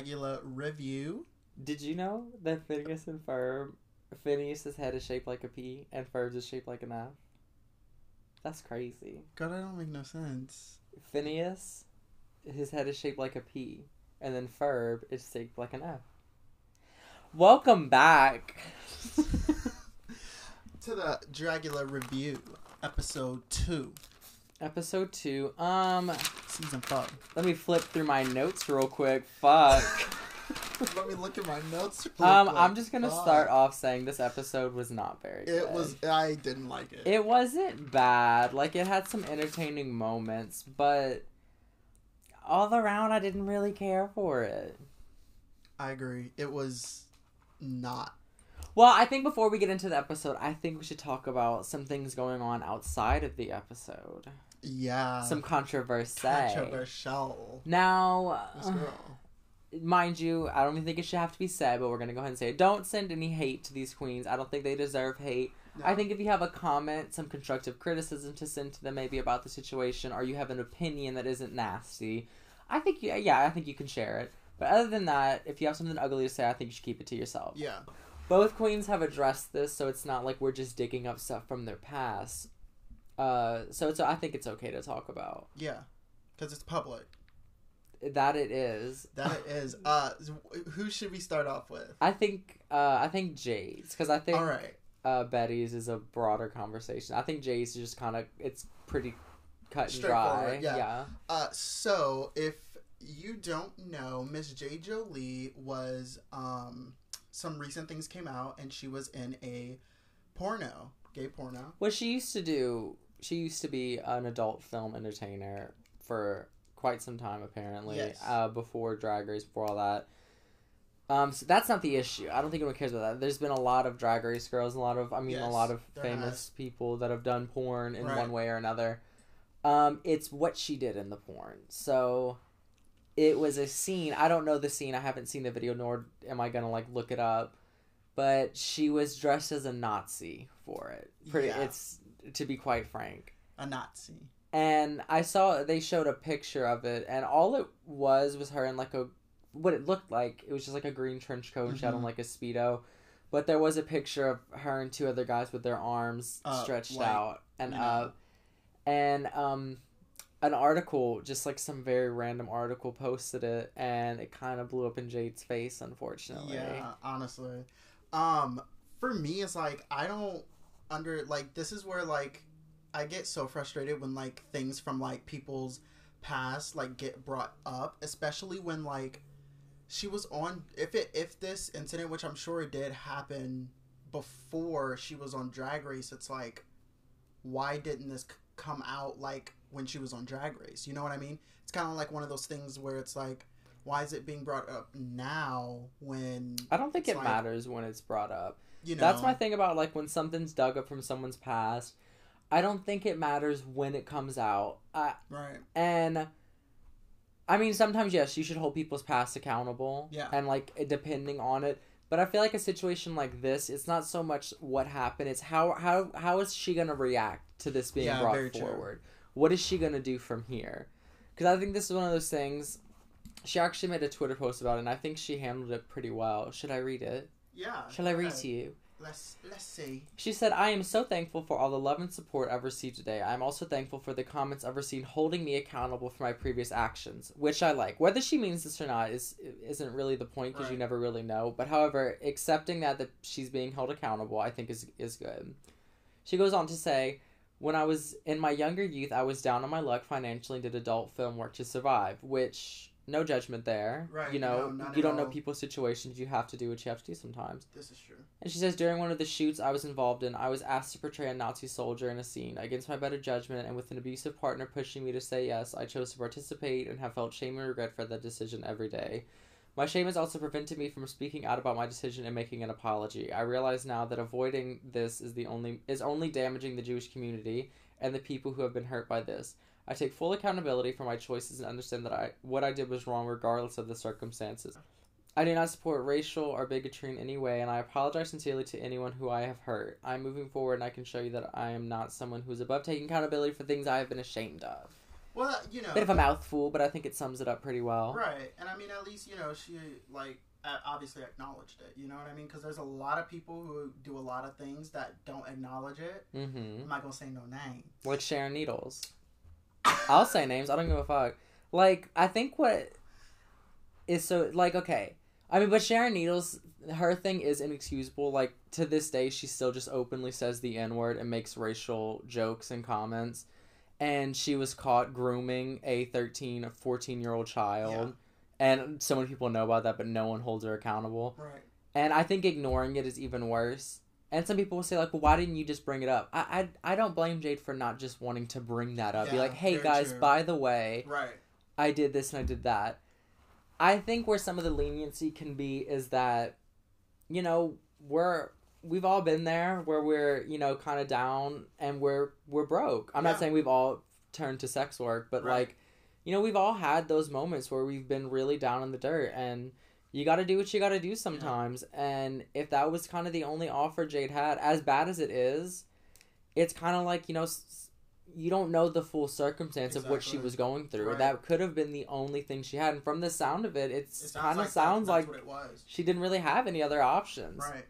Dragula review. Did you know that Phineas and Ferb, Phineas's head is shaped like a P and Ferb's is shaped like an F? That's crazy. God, that don't make no sense. Phineas, his head is shaped like a P, and then Ferb is shaped like an F. Welcome back. to the Dragula review, episode two, Episode two. Um, season five. let me flip through my notes real quick. Fuck. Let me look at my notes. real Um, quick. I'm just gonna Fuck. start off saying this episode was not very good. It was. I didn't like it. It wasn't bad. Like it had some entertaining moments, but all around I didn't really care for it. I agree. It was not. Well, I think before we get into the episode, I think we should talk about some things going on outside of the episode. Yeah. some controversy. controversial. Now, mind you, I don't even think it should have to be said, but we're gonna go ahead and say it. Don't send any hate to these queens. I don't think they deserve hate. I think if you have a comment, some constructive criticism to send to them, maybe about the situation, or you have an opinion that isn't nasty, I think you, yeah, I think you can share it. But other than that, if you have something ugly to say, I think you should keep it to yourself. Yeah. Both queens have addressed this, so it's not like we're just digging up stuff from their past. Uh, so it's I think it's okay to talk about Yeah. Because it's public. that. It is. That it is. Uh, who should we start off with? I think uh, I think Jay's because I think All right. uh, Betty's is a broader conversation. I think Jay's is just kind of it's pretty cut and dry. yeah. yeah. Uh, so if you don't know, Miss Jade Jolie was um some recent things came out, and she was in a porno, gay porno. What she used to do, she used to be an adult film entertainer for quite some time, apparently. Yes. Uh, before Drag Race, before all that. Um, so that's not the issue. I don't think anyone cares about that. There's been a lot of Drag Race girls, a lot of, I mean, a lot of famous has. people that have done porn in Right. one way or another. Um, it's what she did in the porn. So it was a scene. I don't know the scene. I haven't seen the video, nor am I gonna like look it up. But she was dressed as a Nazi for it. Pretty. Yeah. It's to be quite frank. A Nazi. And I saw they showed a picture of it, and all it was was her in like a what it looked like. It was just like a green trench coat, and she had on Mhm. like a speedo. But there was a picture of her and two other guys with their arms Uh, stretched like, out and up, and um, an article, just like some very random article, posted it, and it kind of blew up in Jade's face, unfortunately. Yeah, honestly. Um, for me, it's like I don't under like this is where like I get so frustrated when like things from like people's past like get brought up, especially when like she was on if it if this incident, which I'm sure it did happen before she was on Drag Race, it's like why didn't this c- come out like when she was on Drag Race? You know what I mean? It's kind of like one of those things where it's like why is it being brought up now when I don't think it like- matters when it's brought up. You know That's my thing about like when something's dug up from someone's past. I don't think it matters when it comes out. I, right and I mean, sometimes yes, you should hold people's past accountable. Yeah. And like depending on it, but I feel like a situation like this, it's not so much what happened; it's how how how is she gonna react to this being Yeah, brought very true. forward? What is she gonna do from here? Because I think this is one of those things. She actually made a Twitter post about it, and I think she handled it pretty well. Should I read it? Yeah Shall I read to you? let's let's see She said, I am so thankful for all the love and support I've received today. I am also thankful for the comments I've received holding me accountable for my previous actions, which I like. Whether she means this or not is isn't really the point because you never really know. But however, accepting that that she's being held accountable, I think is is good. She goes on to say, when I was in my younger youth, I was down on my luck financially and did adult film work to survive, which no judgment there. Right, You know, no, you don't know all. people's situations. You have to do what you have to do sometimes. this is true And she says, during one of the shoots I was involved in, I was asked to portray a Nazi soldier in a scene. Against my better judgment and with an abusive partner pushing me to say yes, I chose to participate and have felt shame and regret for that decision every day. My shame has also prevented me from speaking out about my decision and making an apology. I realize now that avoiding this is the only is only damaging the Jewish community and the people who have been hurt by this. I take full accountability for my choices and understand that I what I did was wrong regardless of the circumstances. I do not support racial or bigotry in any way, and I apologize sincerely to anyone who I have hurt. I'm moving forward, and I can show you that I am not someone who is above taking accountability for things I have been ashamed of. Well, you know, Bit of a mouthful, but I think it sums it up pretty well. right? And I mean, at least you know she like obviously acknowledged it. You know what I mean? Because there's a lot of people who do a lot of things that don't acknowledge it. Mm-hmm. I'm not gonna say no name. Like Sharon Needles. I'll say names. I don't give a fuck. Like I think what is so like okay. I mean, but Sharon Needles, her thing is inexcusable. Like to this day, she still just openly says the n word and makes racial jokes and comments. And she was caught grooming a 13, 14 year old child. Yeah. And so many people know about that, but no one holds her accountable. Right. And I think ignoring it is even worse. And some people will say like, "Well, why didn't you just bring it up?" I I, I don't blame Jade for not just wanting to bring that up. Be like, "Hey guys, true. by the way, Right. I did this and I did that." I think where some of the leniency can be is that, you know, we're we've all been there where we're you know kind of down and we're we're broke. I'm Yeah. not saying we've all turned to sex work, but Right. like, you know, we've all had those moments where we've been really down in the dirt and you got to do what you got to do sometimes. And if that was kind of the only offer Jade had, as bad as it is, it's kind of like, you know, you don't know the full circumstance of what she was going through. Right. That could have been the only thing she had. And from the sound of it, it's It kind of like sounds like it was. she didn't really have any other options. Right.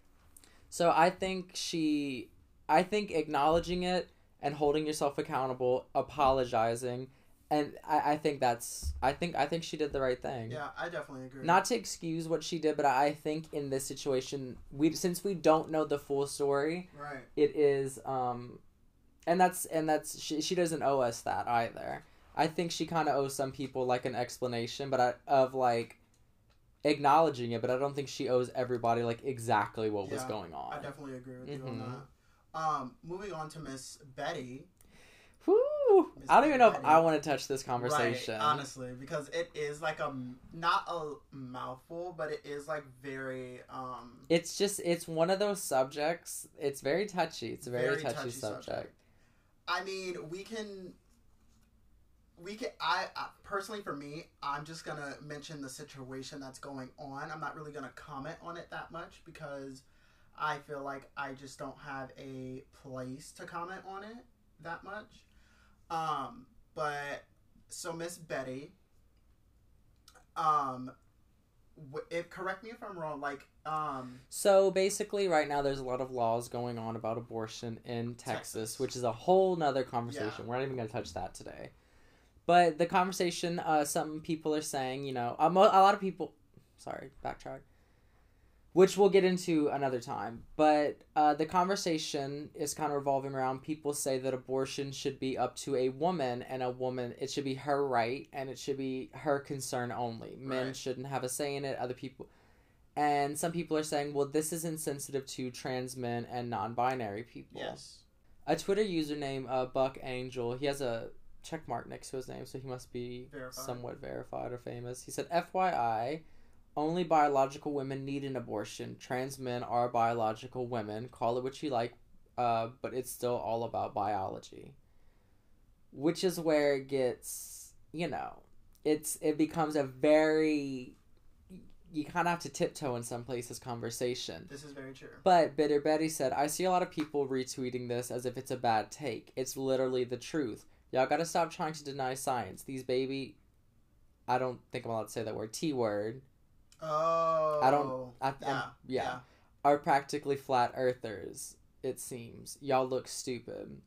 So I think she, I think acknowledging it and holding yourself accountable, apologizing, and I, I think that's, I think, I think she did the right thing. Yeah, I definitely agree. Not to excuse what she did, but I think in this situation, we since we don't know the full story, right. it is, um, and that's and that's she she doesn't owe us that either. I think she kind of owes some people like an explanation, but I, of like acknowledging it, but I don't think she owes everybody like exactly what was going on. I definitely agree with you on Mhm. that. Um, moving on to Miss Betty. Miss I don't even know if I want to touch this conversation. Right, honestly, because it is like a not a mouthful, but it is like very um It's just it's one of those subjects. It's very touchy. It's a very, Very touchy, touchy subject. subject. I mean, we can we can I, I personally for me, I'm just going to mention the situation that's going on. I'm not really going to comment on it that much because I feel like I just don't have a place to comment on it that much. Um, but so Miss Betty um w- if correct me if I'm wrong, like um So basically, right now there's a lot of laws going on about abortion in Texas, Texas. which is a whole nother conversation. Yeah. We're not even going to touch that today. But the conversation, uh, some people are saying, you know, a, mo- a lot of people, sorry, backtrack, which we'll get into another time. But uh, the conversation is kind of revolving around people say that abortion should be up to a woman, and a woman, it should be her right, and it should be her concern only. Men Right. shouldn't have a say in it. Other people, and some people are saying, well, this is insensitive to trans men and non-binary people. yes. A Twitter username, uh, Buck Angel, he has a check mark next to his name, so he must be Verified. somewhat verified or famous. He said, FYI, only biological women need an abortion. Trans men are biological women. Call it what you like, uh, but it's still all about biology. Which is where it gets, you know, it's it becomes a very you kind of have to tiptoe in some places conversation. This is very true. But Bitter Betty said, I see a lot of people retweeting this as if it's a bad take. It's literally the truth. Y'all gotta stop trying to deny science. These baby. I don't think I'm allowed to say that word. T word. Oh. I don't- I, Yeah. I'm- yeah. Are practically flat earthers, it seems. Y'all look stupid.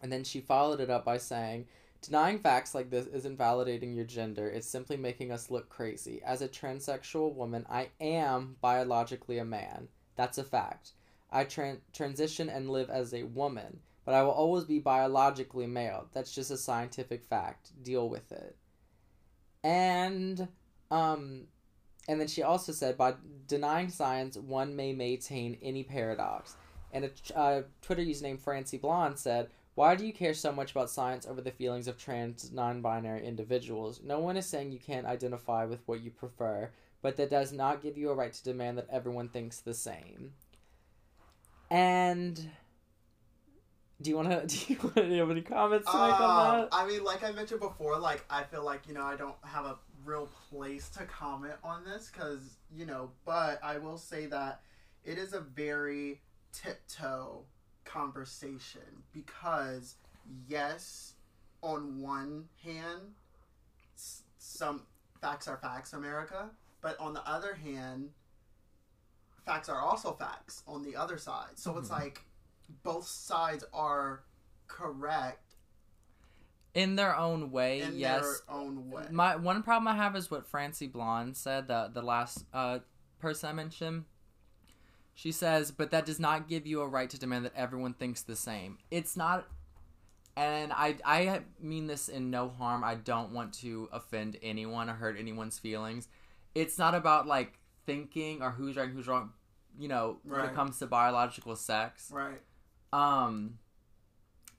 And then she followed it up by saying, Denying facts like this isn't validating your gender, it's simply making us look crazy. As a transsexual woman, I am biologically a man. That's a fact. I tran- transition and live as a woman, but I will always be biologically male. That's just a scientific fact. Deal with it. And, um, and then she also said, by denying science, one may maintain any paradox. And a uh, Twitter username Francie Blonde said, why do you care so much about science over the feelings of trans non binary individuals? No one is saying you can't identify with what you prefer, but that does not give you a right to demand that everyone thinks the same. And do you want to do you want to have any comments to make on Um, that? I mean, like I mentioned before, like I feel like you know I don't have a real place to comment on this because you know, but I will say that it is a very tiptoe conversation because yes, on one hand, some facts are facts, America, but on the other hand, facts are also facts on the other side. So it's Mhm. like both sides are correct In their own way, in yes. their own way. My one problem I have is what Francie Blonde said, the the last uh, person I mentioned. She says, but that does not give you a right to demand that everyone thinks the same. It's not, and I I mean this in no harm. I don't want to offend anyone or hurt anyone's feelings. It's not about like thinking or who's right and who's wrong. You know, when it comes to biological sex. right. Um,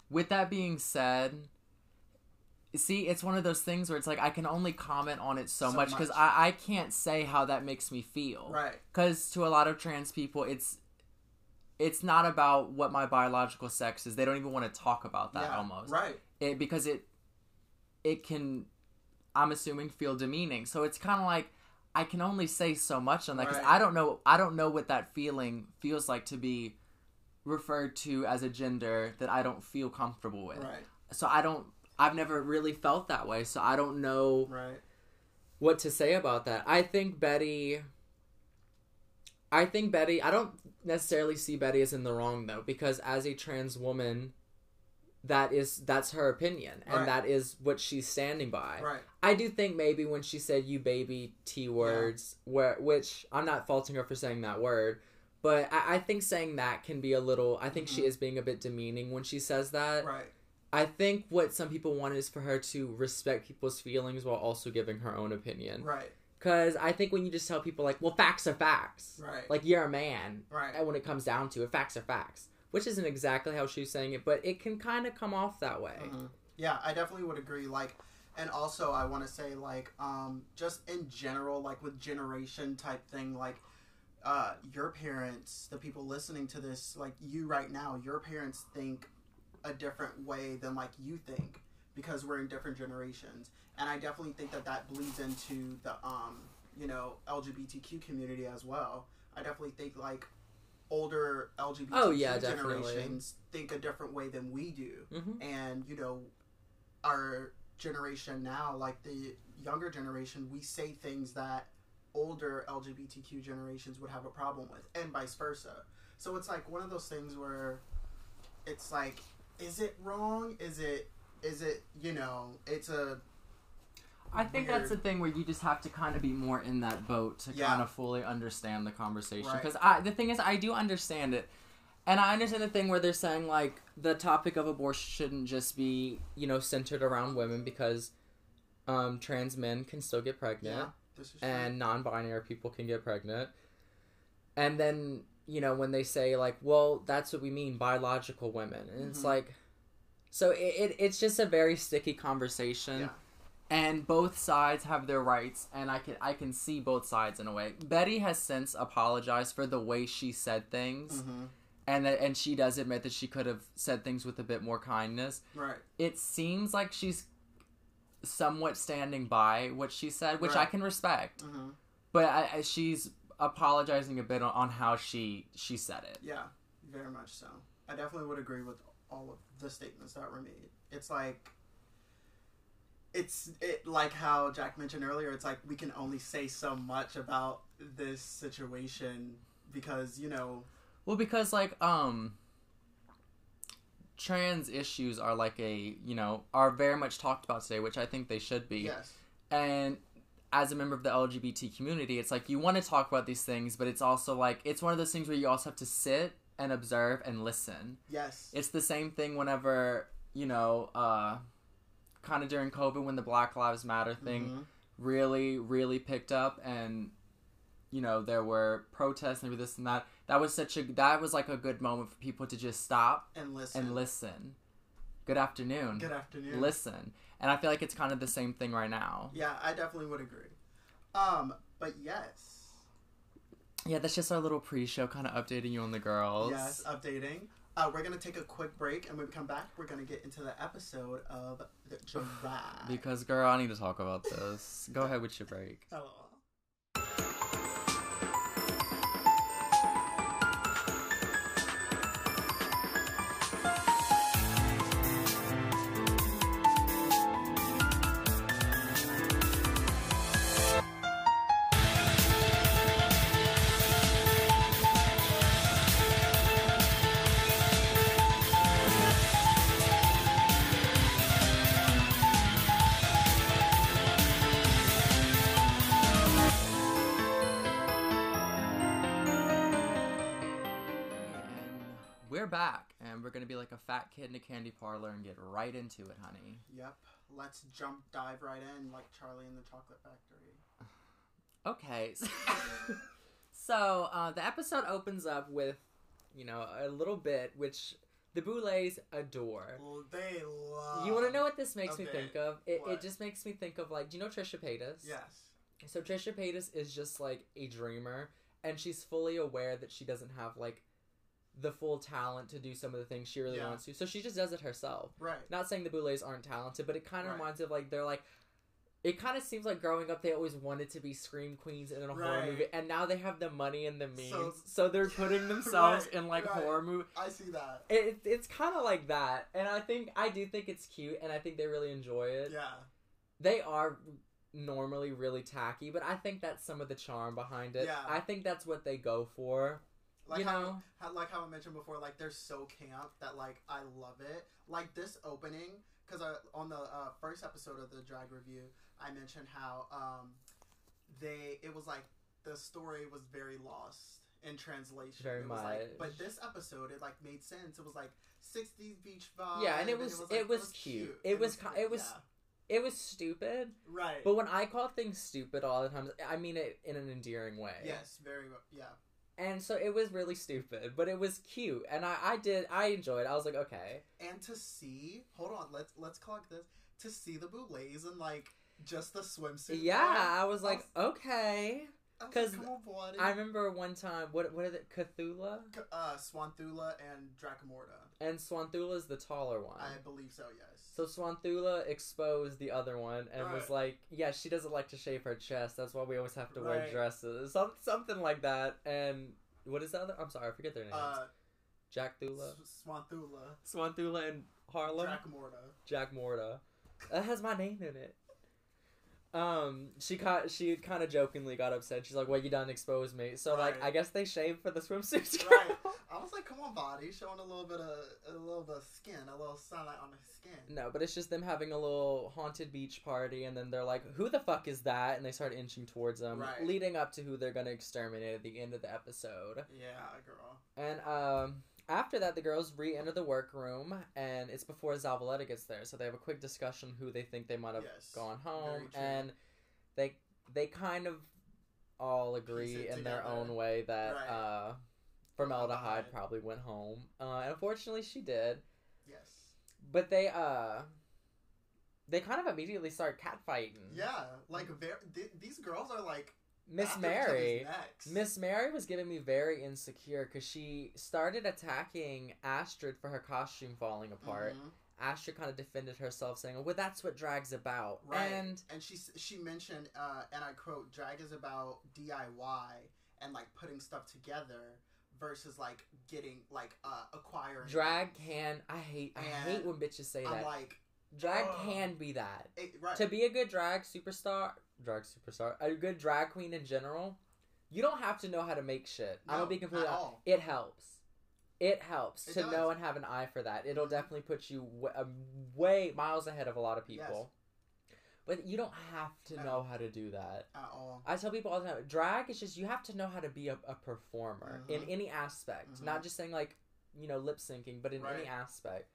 with that being said, see, it's one of those things where it's like I can only comment on it so, So much because. I, I can't say how that makes me feel. Right. Because to a lot of trans people, it's it's not about what my biological sex is. They don't even want to talk about that yeah. almost. Right. It because it it can, I'm assuming, feel demeaning. So it's kind of like. I can only say so much on that because Right. I don't know. I don't know what that feeling feels like to be referred to as a gender that I don't feel comfortable with. Right. So I don't I've never really felt that way, so I don't know Right. what to say about that. I think Betty. I think Betty. I don't necessarily see Betty as in the wrong though, because as a trans woman, that is that's her opinion, and Right. that is what she's standing by. Right. I do think maybe when she said "you baby" t words, where which I'm not faulting her for saying that word, but I, I think saying that can be a little. I think she Mhm. is being a bit demeaning when she says that. Right. I think what some people want is for her to respect people's feelings while also giving her own opinion. Right. Because I think when you just tell people, like, well, facts are facts, Right. like, you're a man, Right. and when it comes down to it, facts are facts, which isn't exactly how she's saying it, but it can kind of come off that way. Mhm. Yeah, I definitely would agree. Like, and also I want to say like, um, just in general, like with generation type thing, like, uh, your parents, the people listening to this, like you right now, your parents think a different way than like you think because we're in different generations, and I definitely think that that bleeds into the um, you know, LGBTQ community as well. I definitely think like older LGBTQ Oh, yeah, generations think a different way than we do. Hmm and you know our generation now like the younger generation we say things that older lgbtq generations would have a problem with and vice versa. So it's like one of those things where it's like is it wrong is it is it you know it's a I think Weird. that's the thing where you just have to kind of be more in that boat to Yeah. kind of fully understand the conversation. Right. Because I the thing is, I do understand it, and I understand the thing where they're saying like The topic of abortion shouldn't just be, you know, centered around women because um, trans men can still get pregnant. yeah this is true. and non-binary people can get pregnant and then you know when they say like well that's what we mean biological women and it's Mhm. like so it, it it's just a very sticky conversation Yeah. and both sides have their rights, and I can I can see both sides in a way. Betty has since apologized for the way she said things, Mhm. and that and she does admit that she could have said things with a bit more kindness. right It seems like she's somewhat standing by what she said, which I can respect. hmm But I, I, she's apologizing a bit on, on how she she said it. Yeah, very much so. I definitely would agree with all of the statements that were made. It's like it's it like how Jack mentioned earlier, it's like we can only say so much about this situation because, you know, Well, because like um trans issues are like a, you know, are very much talked about today, which I think they should be. yes. And as a member of the LGBT community, it's like you want to talk about these things, but it's also like it's one of those things where you also have to sit and observe and listen. Yes. It's the same thing whenever, you know, uh kind of during COVID when the Black Lives Matter thing Mhm. really, really picked up and you know, there were protests and this and that. That was such a that was like a good moment for people to just stop and listen. and listen. Good afternoon. Good afternoon. Listen. And I feel like it's kind of the same thing right now. Yeah, I definitely would agree. Um, but yes. Yeah, that's just our little pre-show kind of updating you on the girls. Yes, updating. Uh, we're gonna take a quick break, and when we come back, we're gonna get into the episode of the July. Because girl, I need to talk about this. Go ahead with your break. Oh. Be like a fat kid in a candy parlor and get right into it, honey. Yep. Let's jump dive right in like Charlie in the Chocolate Factory. Okay. so uh, the episode opens up with, you know, a little bit which the Boulets adore. Well, they love. you want to know what this makes me think of? It, it just makes me think of like, do you know Trisha Paytas? Yes. So Trisha Paytas is just like a dreamer, and she's fully aware that she doesn't have like the full talent to do some of the things she really Yeah. wants to. So she just does it herself. Right. Not saying the Boulets aren't talented, but it kind of Right. reminds of like they're like. It kind of seems like growing up, they always wanted to be scream queens in a horror movie, and now they have the money and the means, so, So- they're putting themselves Right, in like right. horror movie. I see that. It, it's kind of like that, and I think I do think it's cute, and I think they really enjoy it. Yeah. They are normally really tacky, but I think that's some of the charm behind it. Yeah. I think that's what they go for. Like You how, know? how, like how I mentioned before, like they're so camp that like I love it. Like this opening, because on the uh, first episode of the drag review, I mentioned how um, they it was like the story was very lost in translation. Very it was like, much. but this episode it like made sense. It was like '60s beach vibe. Yeah, and it was- like, it was cute. It was it was-. It was stupid, right. but when I call things stupid all the time, I mean it in an endearing way. yes, very yeah. And so it was really stupid, but it was cute, and I, I did I enjoyed. I was like, okay, And to see, hold on, let's let's clock this. To see the boulets and like just the swimsuit. yeah. on, I was like, okay. I was 'cause like, come on. I remember one time, what what is it, Cthulhu? uh, Swanthula and Dracmorda. And Swanthula is the taller one. I believe so. Yes. So Swanthula exposed the other one and was like, "Yeah, she doesn't like to shave her chest. That's why we always have to wear dresses, some something like that." And what is the other? I'm sorry, I forget their names. uh, Jack Thula, S- Swanthula, Swanthula, and Harlem. Dracmorda. Jack Morta. That has my name in it. Um, she caught, she kind of jokingly got upset. She's like, "Well, you done exposed me." So like, I guess they shaved for the swimsuits. Right. I was like, come on, body, showing a little bit of a little bit of skin, a little sunlight on the skin. No, but it's just them having a little haunted beach party, and then they're like, "Who the fuck is that?" And they start inching towards them, Right. leading up to who they're gonna exterminate at the end of the episode. Yeah, girl. And um, after that, the girls re-enter the workroom, and it's before Zavaleta gets there, so they have a quick discussion who they think they might have Yes, gone home, and they they kind of all agree in their own way that Right. uh, Formelda Hyde Formaldehyde. probably went home. Uh, and unfortunately, she did. Yes. But they uh they kind of immediately start catfighting. Yeah, like very, th- these girls are like Miss Mary. Miss Mary was giving me very insecure because she started attacking Astrid for her costume falling apart. Mhm. Astrid kind of defended herself, saying, "Well, that's what drag's about." Right. And and she she mentioned, uh, and I quote, "Drag is about DIY and like putting stuff together versus like getting like uh acquiring." drag can. I hate. I hate when bitches say I'm that. like, drag can be that. it, right? To be a good drag superstar, drag superstar, a good drag queen in general, you don't have to know how to make shit. I'm No, gonna be completely at all. It helps. It helps It to does. know and have an eye for that. It'll definitely put you w- um, way miles ahead of a lot of people. But you don't have to No. know how to do that. at all. I tell people all the time, drag is just you have to know how to be a, a performer in Mhm. any aspect, Mhm. not just saying like you know lip syncing, but in any aspect.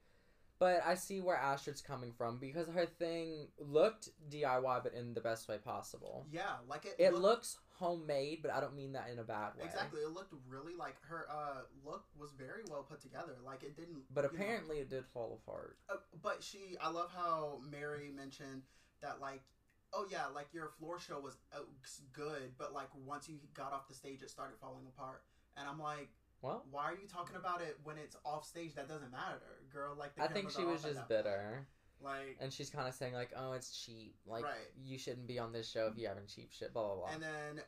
But I see where Astrid's coming from because her thing looked DIY, but in the best way possible. Yeah, like it. It looked- looks homemade, but I don't mean that in a bad way. exactly. It looked really like her uh look was very well put together. Like it didn't. But you know- apparently, it did fall apart. Uh, but she, I love how Mary mentioned that, like, oh yeah, like your floor show was uh, good, but like once you got off the stage, it started falling apart. And I'm like, Well, why are you talking about it when it's off stage? That doesn't matter, girl. Like, the I think she was just point. bitter, Like, and she's kind of saying like, "Oh, it's cheap. Like Right. you shouldn't be on this show if you're having cheap shit." Blah blah blah. and then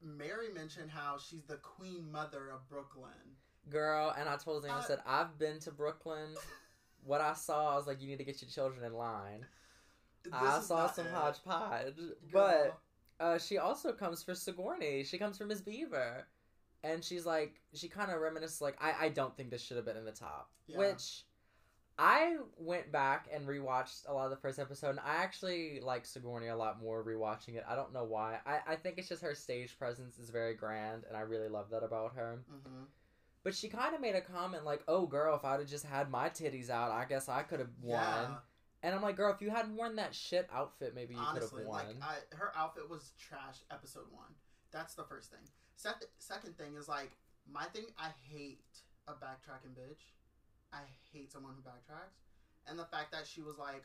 Mary mentioned how she's the queen mother of Brooklyn. Girl, and I told I Uh, said, I've been to Brooklyn. what I saw, I was like, you need to get your children in line. I saw some it. hodgepodge. Girl. But uh, she also comes for Sigourney. She comes for Miss Beaver. And she's like, she kind of reminisces, like, I, I don't think this should have been in the top. Yeah. Which I went back and rewatched a lot of the first episode, and I actually like Sigourney a lot more rewatching it. I don't know why. I, I think it's just her stage presence is very grand, and I really love that about her. Mhm. But she kind of made a comment like, "Oh, girl, if I'd have just had my titties out, I guess I could have won." Yeah. And I'm like, "Girl, if you hadn't worn that shit outfit, maybe you could have Honestly, won." like I, her outfit was trash. Episode one. That's the first thing. Second, second thing is like my thing. I hate a backtracking bitch. I hate someone who backtracks, and the fact that she was like,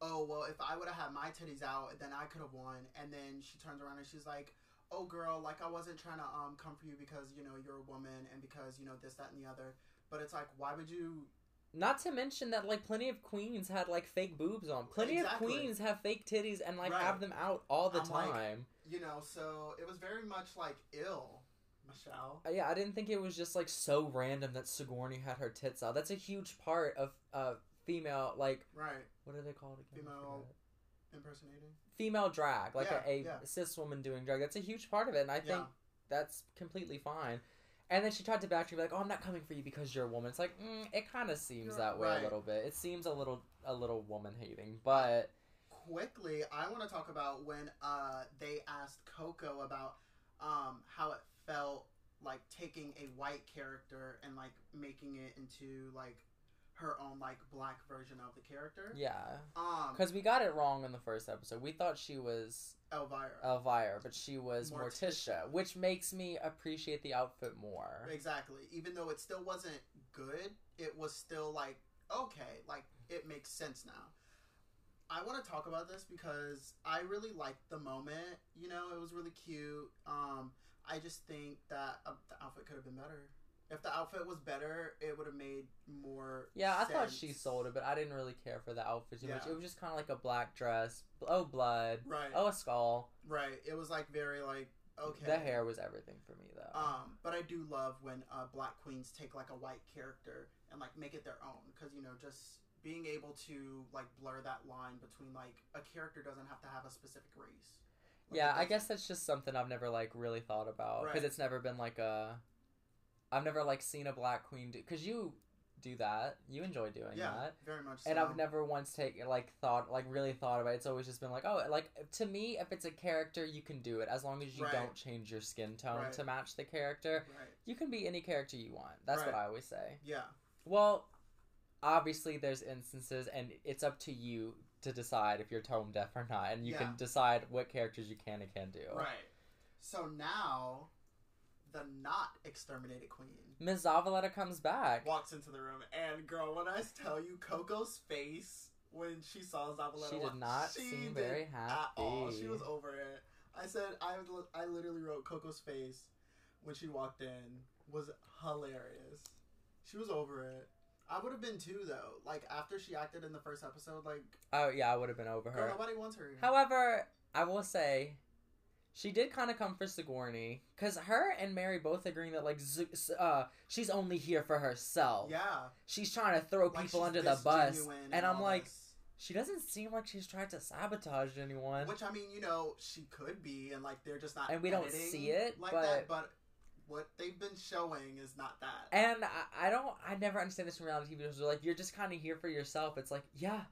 "Oh well, if I would have had my titties out, then I could have won." And then she turns around and she's like, "Oh girl, like I wasn't trying to um come for you because you know you're a woman and because you know this that and the other." But it's like, why would you? Not to mention that like plenty of queens had like fake boobs on. Plenty Exactly. of queens have fake titties and like Right. have them out all the I'm like, time. You know, so it was very much like ill, Michelle. Uh, yeah, I didn't think it was just like so random that Sigourney had her tits out. That's a huge part of uh female like Right, what are they called again? Female- impersonating. Female drag, like Yeah, a, a yeah. cis woman doing drag. That's a huge part of it, and I think Yeah. that's completely fine. And then she tried to backtrack, be like, "Oh, I'm not coming for you because you're a woman." It's like, mm, it kind of seems You're that way right. a little bit. It seems a little, a little woman hating, but quickly, I want to talk about when uh, they asked Coco about um, how it felt like taking a white character and like making it into like her own like black version of the character. yeah, Um, because we got it wrong in the first episode. We thought she was Elvira. Elvira, but she was Morticia. Morticia, which makes me appreciate the outfit more. Exactly. Even though it still wasn't good, it was still like okay, like it makes sense now. I want to talk about this because I really liked the moment. You know, it was really cute. Um, I just think that uh, the outfit could have been better. If the outfit was better, it would have made more. Yeah, I thought she sold it, but I didn't really care for the outfit too much. It was just kind of like a black dress. Oh, blood. Right. Oh, a skull. Right. It was like very like okay. The hair was everything for me, though. Um, but I do love when uh, black queens take like a white character and like make it their own because you know just being able to like blur that line between like a character doesn't have to have a specific race. Like, yeah, I guess that's just something I've never like really thought about because Right. it's never been like a. I've never like seen a black queen do because you do that. You enjoy doing yeah, that. very much. And. I've never once taken like thought like really thought about it. It's always just been like, oh, like to me, if it's a character, you can do it as long as you Right. don't change your skin tone Right. to match the character. Right. You can be any character you want. That's what I always say. Yeah. Well, obviously there's instances, and it's up to you to decide if you're tone deaf or not, and you Yeah. can decide what characters you can and can't do. Right. So now, the not exterminated queen Ms. Zavaleta comes back. walks into the room, and girl, when I tell you, Coco's face when she saw Zavaleta, She did not she seem very at happy. all. She was over it. I said I I literally wrote Coco's face when she walked in was hilarious. She was over it. I would have been too though. Like after she acted in the first episode, like Oh yeah, I would have been over girl, her. nobody wants her. However, I will say, she did kind of come for Sigourney because her and Mary both agreeing that like uh she's only here for herself. yeah, She's trying to throw like, people under the bus, and I'm like, this. she doesn't seem like she's tried to sabotage anyone. which I mean, you know, she could be, and like they're just not, And we don't see it, like but- that. But what they've been showing is not that. And I, I don't, I never understand this from reality TV shows. They're like, you're just kind of here for yourself. It's like, yeah,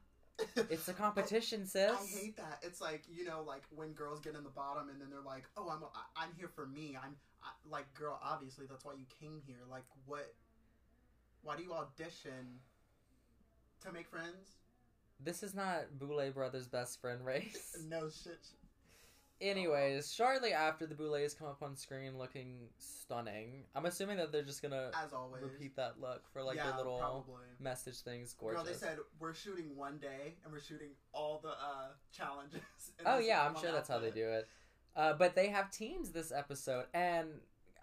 it's a competition, sis. I hate that. It's like you know, like when girls get in the bottom and then they're like, "Oh, I'm I- I'm here for me." I'm I, like, girl, obviously that's why you came here. Like, what? Why do you audition to make friends? This is not Boulet Brothers' best friend race. No shit. Anyways, shortly after the Boulets come up on screen looking stunning, I'm assuming that they're just gonna As always. repeat that look for like yeah, the little probably. message things. Gorgeous. Girl, they said we're shooting one day and we're shooting all the uh, challenges. oh yeah, I'm sure that's how they do it. Uh, but they have teams this episode, and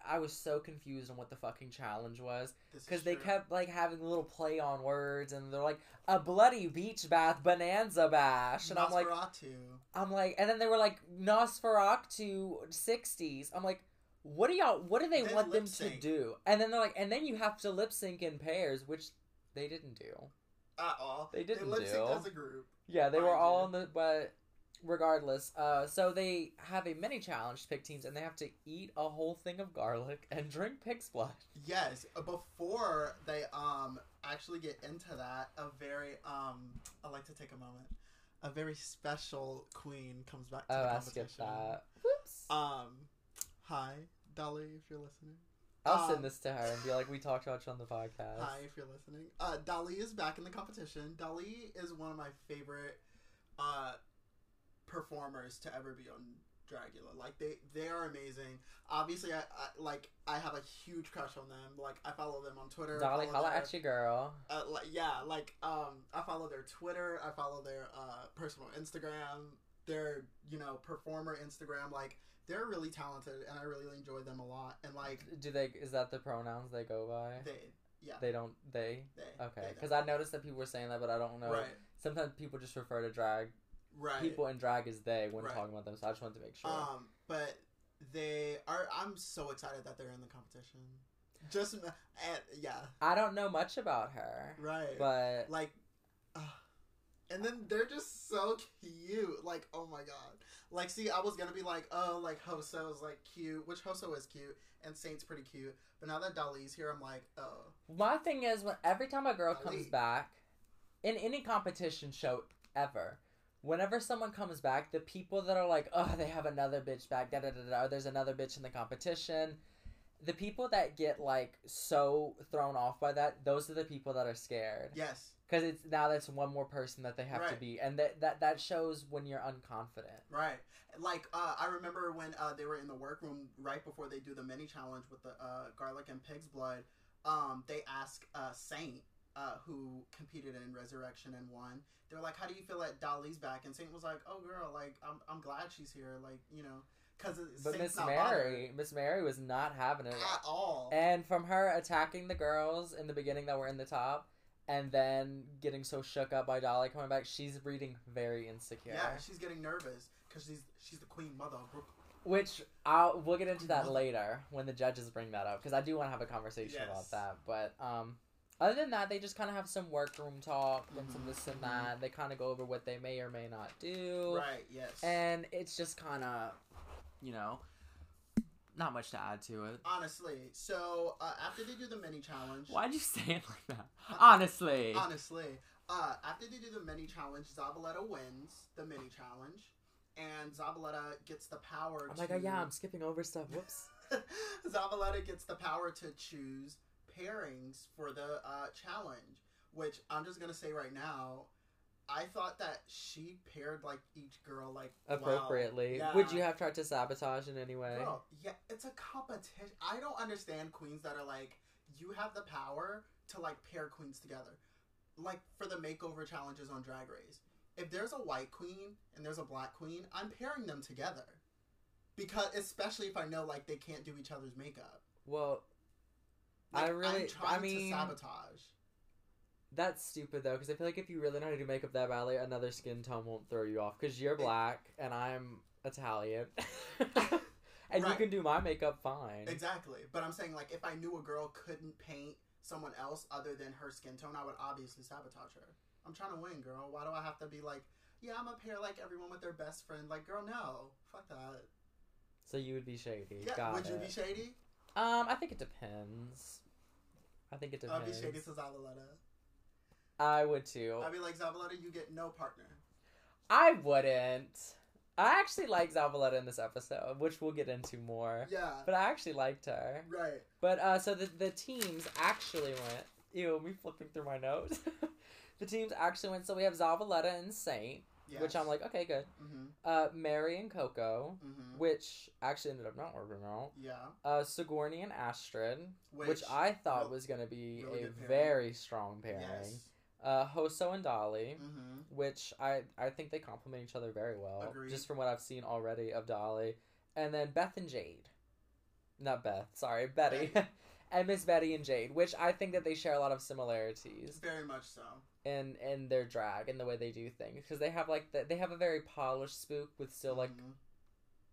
I was so confused on what the fucking challenge was. Because they true. kept like having little play on words and they're like a bloody beach bath bonanza bash and i'm like i'm like and then they were like nosferatu 60s i'm like what do y'all what do they Then want them to do and then they're like and then you have to lip sync in pairs which they didn't do at all. They didn't lip synced do. as a group. yeah they were all on the but regardless uh so they have a mini challenge to pick teams and they have to eat a whole thing of garlic and drink pig's blood Yes, uh, before they um actually get into that, a very um I like to take a moment. A very special queen comes back to oh the i competition. skipped that whoops Um, hi, Dahli, if you're listening. I'll Um, send this to her and be like, we talked about you on the podcast. Hi, if you're listening. Uh, Dahli is back in the competition. Dali is one of my favorite uh, performers to ever be on Dragula. Like they, they are amazing. Obviously, I, I like I have a huge crush on them. Like I follow them on Twitter. Dahli, holla their- at you, girl. Uh, like, yeah, like um, I follow their Twitter. I follow their uh, personal Instagram. Their you know performer Instagram. Like they're really talented, and I really enjoy them a lot. And like Do they? Is that the pronouns they go by? they, yeah, They don't. They. they, Okay. Because I noticed that people were saying that, but I don't know. right, Sometimes people just refer to drag right. people in drag as they when Right. talking about them. So I just wanted to make sure. Um, but they are. I'm so excited that they're in the competition. Just and yeah, I don't know much about her, right. but like, uh, and then they're just so cute. Like, oh my god. Like, see, I was gonna be like, oh, like Hoso's like cute, which Hoso is cute, and Saint's pretty cute. But now that Dahli's here, I'm like, oh, my thing is, when every time a girl Ali. comes back in any competition show ever. Whenever someone comes back, the people that are like, "Oh, they have another bitch back," da da da da, or there's another bitch in the competition, the people that get like so thrown off by that, those are the people that are scared. yes, because it's now that's one more person that they have to be and that that that shows when you're unconfident right. Like, uh, I remember when uh, they were in the workroom right before they do the mini challenge with the uh, garlic and pig's blood. Um, they ask uh, Saint. Uh, who competed in Resurrection and won? They were like, "How do you feel that Dahli's back?" And Saint was like, "Oh, girl, like I'm, I'm glad she's here. Like, you know, because but miss mary miss mary was not having it at all. and from her attacking the girls in the beginning that were in the top and then getting so shook up by dahli coming back she's reading very insecure yeah, she's getting nervous because she's she's the queen mother. of Brooklyn. which I'll, we'll get into that later when the judges bring that up because i do want to have a conversation Yes. about that but um other than that, they just kind of have some workroom talk and some this and mhm. that. They kind of go over what they may or may not do. Right. Yes. and it's just kind of You know, not much to add to it. honestly, so uh, after they do the mini challenge, Why'd you say it like that? Honestly. honestly, uh, after they do the mini challenge, Zavaleta wins the mini challenge, and Zavaleta gets the power. oh to... my god yeah i'm skipping over stuff whoops Zavaleta gets the power to choose pairings for the uh, challenge, which I'm just gonna say right now. I thought that she paired like each girl like appropriately Yeah. would you have tried to sabotage in any way Girl, yeah, it's a competition. I don't understand queens that are like, you have the power to like pair queens together. Like for the makeover challenges on Drag Race. If there's a white queen and there's a black queen, I'm pairing them together. Because especially if I know like they can't do each other's makeup. well Like, I really- I'm trying I mean- to sabotage. That's stupid though, because I feel like if you really know how to do makeup that badly, another skin tone won't throw you off. Because you're black and I'm Italian, and you can do my makeup fine. Exactly. But I'm saying like if I knew a girl couldn't paint someone else other than her skin tone, I would obviously sabotage her. I'm trying to win, girl. Why do I have to be like, yeah, I'm a pair like everyone with their best friend? Like, girl, no. Fuck that. So you would be shady. Yeah, Got would you be shady? Um, I think it depends. I think it depends. Depends. be shady to Zavaleta. I would too. I'd be like, Zavaleta, you get no partner. I wouldn't. I actually like Zavaleta in this episode, which we'll get into more. Yeah. But I actually liked her. Right. But uh, so the the teams actually went. Ew, me flipping through my notes. the teams actually went. So we have Zavaleta and Saint, Yes. which I'm like, okay, good. Mm-hmm. Uh, Mary and Coco, Mm-hmm. which actually ended up not working out. Yeah. Uh, Sigourney and Astrid, which, Which, I thought real- was gonna be really a very strong pairing. Yes. Uh, Hoso and Dahli, Mm-hmm. which I I think they complement each other very well, Agreed. just from what I've seen already of Dahli, and then Beth and Jade, not Beth, sorry, Betty, Betty. and Miss Betty and Jade, which I think that they share a lot of similarities Very much so. In in their drag and the way they do things because they have like the, they have a very polished spook with still like Mhm.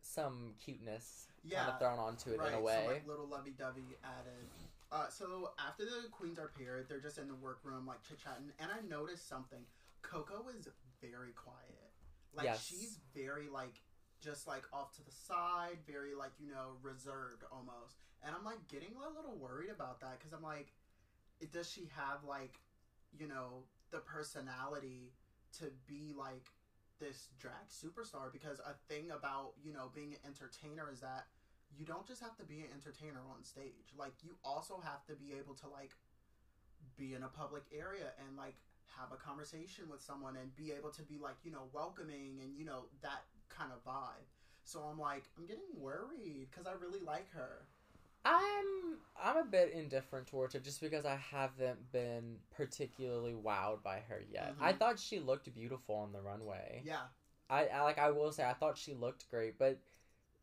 some cuteness kind of thrown onto it right, in a way. Like, little lovey-dovey added. Uh, so after the queens are paired, they're just in the workroom like chit-chatting, and I noticed something. Coco is very quiet. Like Yes. she's very like just like off to the side, very like you know reserved almost. And I'm like getting a little worried about that because I'm like, it, does she have like, you know, the personality to be like this drag superstar? Because a thing about you know being an entertainer is that you don't just have to be an entertainer on stage. Like you also have to be able to like be in a public area and like have a conversation with someone and be able to be like, you know, welcoming and you know that kind of vibe. So I'm like, I'm getting worried because I really like her. I'm I'm a bit indifferent towards her just because I haven't been particularly wowed by her yet. Mhm. I thought she looked beautiful on the runway. Yeah, I, I like I will say I thought she looked great, but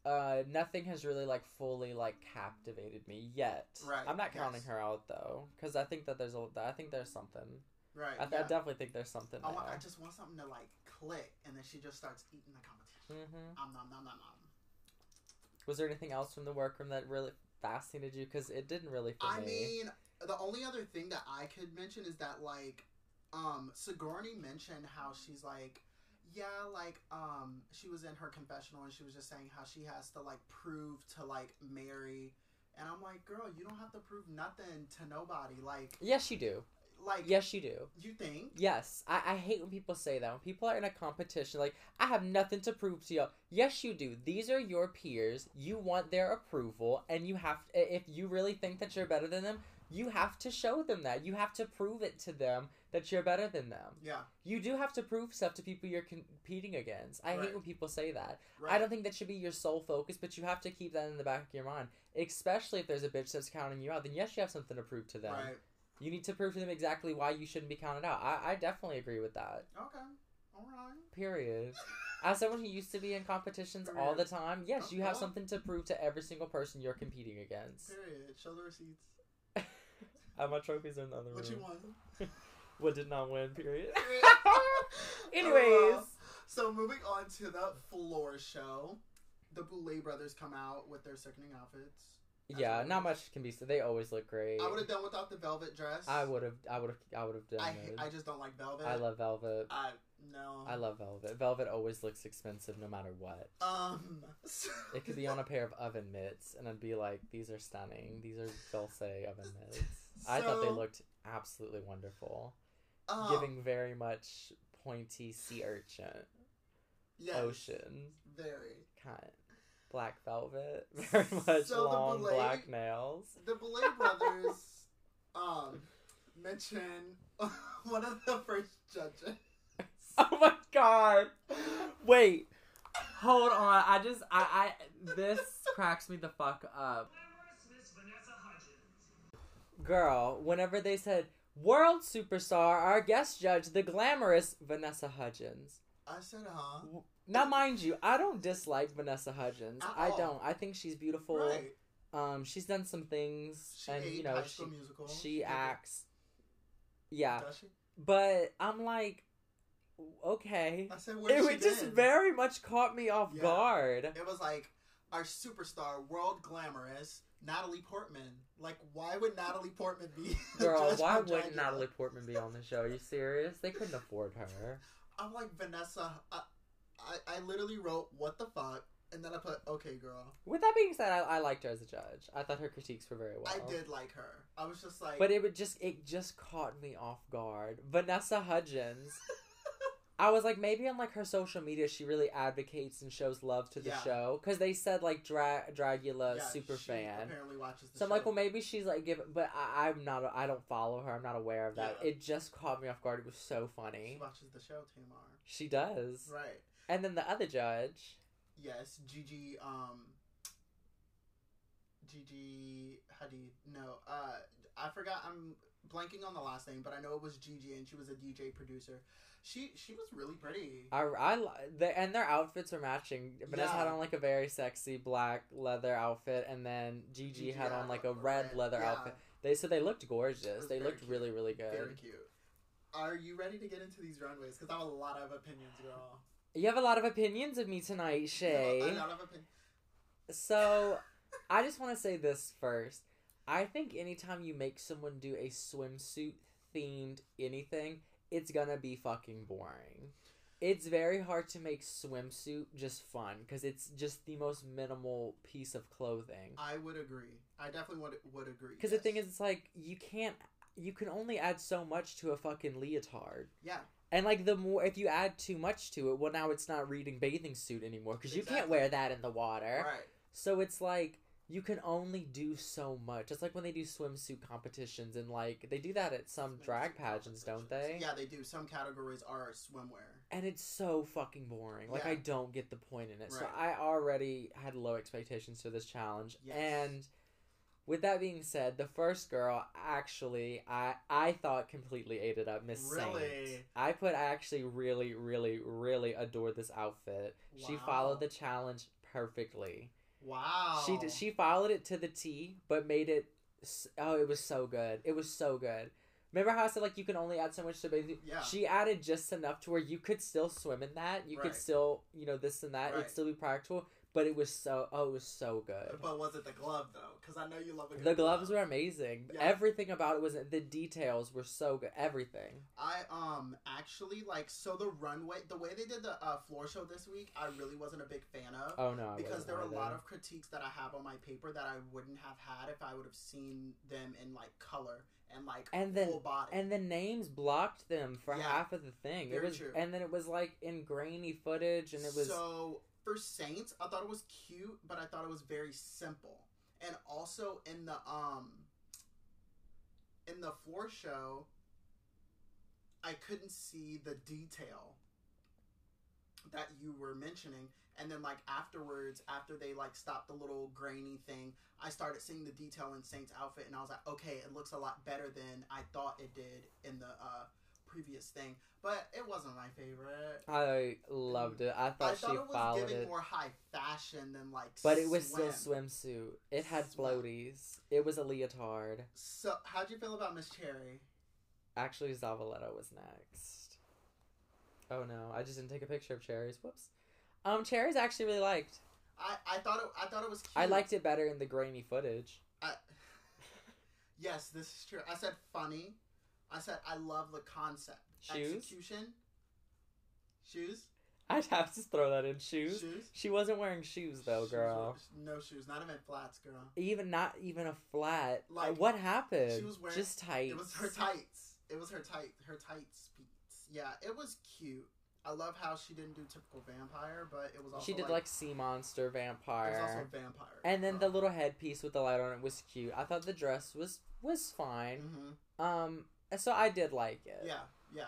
uh, nothing has really like fully like captivated me yet. Right, I'm not counting yes. her out though, because I think that there's a I think there's something. right. I, th- yeah. I definitely think there's something I, want, I just want something to like click, and then she just starts eating the competition. hmm Om nom nom nom nom. Was there anything else from the workroom that really fascinated you? Because it didn't really for I me. mean, the only other thing that I could mention is that like, um, Sigourney mentioned how she's like, yeah, like, um, she was in her confessional and she was just saying how she has to like prove to like Mary, and I'm like, girl, you don't have to prove nothing to nobody. Like, yes, you do. Like, Yes, you do. you think? Yes, I, I hate when people say that. When people are in a competition, like, I have nothing to prove to you. Yes, you do. These are your peers. You want their approval, and you have, if you really think that you're better than them, you have to show them that. You have to prove it to them that you're better than them. Yeah, You do have to prove stuff to people you're competing against. I Right. hate when people say that. right. I don't think that should be your sole focus, but you have to keep that in the back of your mind. Especially if there's a bitch that's counting you out, then yes, you have something to prove to them. Right. You need to prove to them exactly why you shouldn't be counted out. I, I definitely agree with that. Okay. All right. Period. As someone who used to be in competitions all the time, yes, you have something to prove to every single person you're competing against. Period. Show the receipts. Uh, my trophies are in the other room. What you want? What did not win, period. Anyways. Anyways. So moving on to the floor show, the Boulet brothers come out with their sickening outfits. Yeah, not much can be said. They always look great. I would have done without the velvet dress. I would have. I would have. I would have done. I, it. I just don't like velvet. I love velvet. I no. I love velvet. Velvet always looks expensive no matter what. Um. It could be on a pair of oven mitts, and I'd be like, "These are stunning. These are Dolce oven mitts." I thought they looked absolutely wonderful, um, giving very much pointy sea urchin, yes, ocean Very. kind, black velvet, very much So long Belay- black nails. The Boulet brothers, um, mention one of the first judges. Oh my god! Wait, hold on. I just, I, I, this cracks me the fuck up. Miss Vanessa Hudgens. Girl, whenever they said world superstar, our guest judge, the glamorous Vanessa Hudgens. I said, huh? Now, mind you, I don't dislike Vanessa Hudgens. At I all. don't. I think she's beautiful. Right. Um, she's done some things, She and you know, she Musical. she acts. Yeah, Does she? but I'm like, okay. I said, It, she it just did? very much caught me off Yeah. guard. It was like our superstar, world glamorous Natalie Portman. Like, why would Natalie Portman be? Girl, why wouldn't Natalie Portman be on the show? Are you serious? They couldn't afford her. I'm like Vanessa. I, I, I literally wrote what the fuck, and then I put okay, girl. With that being said, I, I liked her as a judge. I thought her critiques were very well. I did like her. I was just like, But it would just it just caught me off guard. Vanessa Hudgens. I was like, maybe on like her social media, she really advocates and shows love to the Yeah. show because they said like Dra- Dragula yeah, super she fan. Apparently watches the So I'm show. like, well, maybe she's like giving, but I, I'm not. I don't follow her. I'm not aware of that. Yeah. It just caught me off guard. It was so funny. she watches the show, Tamar. She does. Right. And then the other judge, Yes, Gigi. Um. Gigi Hadid. No, uh, I forgot. I'm blanking on the last name, but I know it was Gigi, and she was a DJ producer. She she was really pretty. I, I the, and their outfits are matching. Vanessa had on like a very sexy black leather outfit, and then Gigi, Gigi had on like a a red red- leather yeah. outfit. They so they looked gorgeous. They looked cute. really really good. Very cute. Are you ready to get into these runways? Because I have a lot of opinions, girl. You have a lot of opinions of me tonight, Shay. A lot of opinions. So, I just want to say this first. I think anytime you make someone do a swimsuit themed anything, it's gonna be fucking boring. It's very hard to make swimsuit just fun because it's just the most minimal piece of clothing. I would agree. I definitely would would agree. Because the thing is, it's like you can't, you can only add so much to a fucking leotard. yeah, And like the more, if you add too much to it, well, now it's not reading bathing suit anymore because you can't wear that in the water. right. So it's like you can only do so much. It's like when they do swimsuit competitions and like they do that at some drag pageants, don't they? Yeah, they do. Some categories are swimwear. And it's so fucking boring. Like Yeah. I don't get the point in it. So I already had low expectations for this challenge. Yes. And with that being said, the first girl actually I I thought completely ate it up, Miss Really? Saint. I put I actually really, really, really adored this outfit. She followed the challenge perfectly. Wow. She did, she followed it to the T, but made it. Oh, it was so good. It was so good. Remember how I said like you can only add so much to bathing? Yeah. She added just enough to where you could still swim in that. You could still you know this and that. It'd still be practical, but it was so oh it was so good. But was it the glove though? Because I know you love a The gloves glove. were amazing. Yeah. Everything about it was the details were so good. Everything. I um actually like so the runway the way they did the uh, floor show this week I really wasn't a big fan of Oh no, I because there were a lot of critiques that I have on my paper that I wouldn't have had if I would have seen them in like color and like And then- full body. and the names blocked them for Yeah. half of the thing. Very it was true. and then it was like in grainy footage and it was so for Saints I thought it was cute but I thought it was very simple and also in the um in the floor show I couldn't see the detail that you were mentioning. And then like afterwards after they like stopped the little grainy thing i started seeing the detail in saint's outfit. And i was like okay it looks a lot better than i thought it did in the uh previous thing but it wasn't my favorite I loved it. I thought, i thought she it was followed giving it. more high fashion than like But it was swim. still swimsuit. It had Swim. floaties. It was a leotard. so how'd you feel about miss cherry Actually, Zavaleta was next. Oh no, I just didn't take a picture of cherries. Whoops. Um, cherries I actually really liked. i i thought it i thought it was cute I liked it better in the grainy footage. I, yes, this is true. I said funny. I said I love the concept. Shoes? Execution. Shoes. I'd have to throw that in shoes. Shoes. She wasn't wearing shoes though, Shoes girl. were- no shoes. Not even flats, girl. Even not even a flat. Like, what happened? she was wearing- just tights. It was her tights. It was her tight. Her tights. beats. Yeah, it was cute. I love how she didn't do typical vampire, but it was also She did like, sea monster vampire. it was also a vampire. And then the little headpiece with the light on it was cute. I thought the dress was was fine. mhm. Um, so I did like it. Yeah, yeah.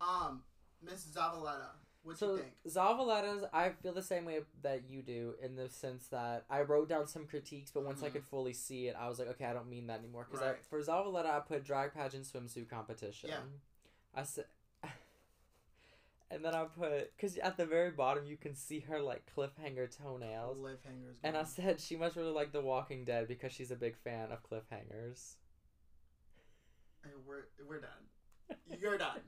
Um, Miss Zavaleta, what So you think? Zavaleta's, I feel the same way that you do in the sense that I wrote down some critiques, but once I Mhm. could fully see it, I was like, okay, I don't mean that anymore. Because Right. for Zavaleta, I put drag pageant swimsuit competition. Yeah. I said, and then I put because at the very bottom you can see her like cliffhanger toenails, Cliffhangers. and I said she must really like The Walking Dead because she's a big fan of cliffhangers. Hey, we're we're done. You're done.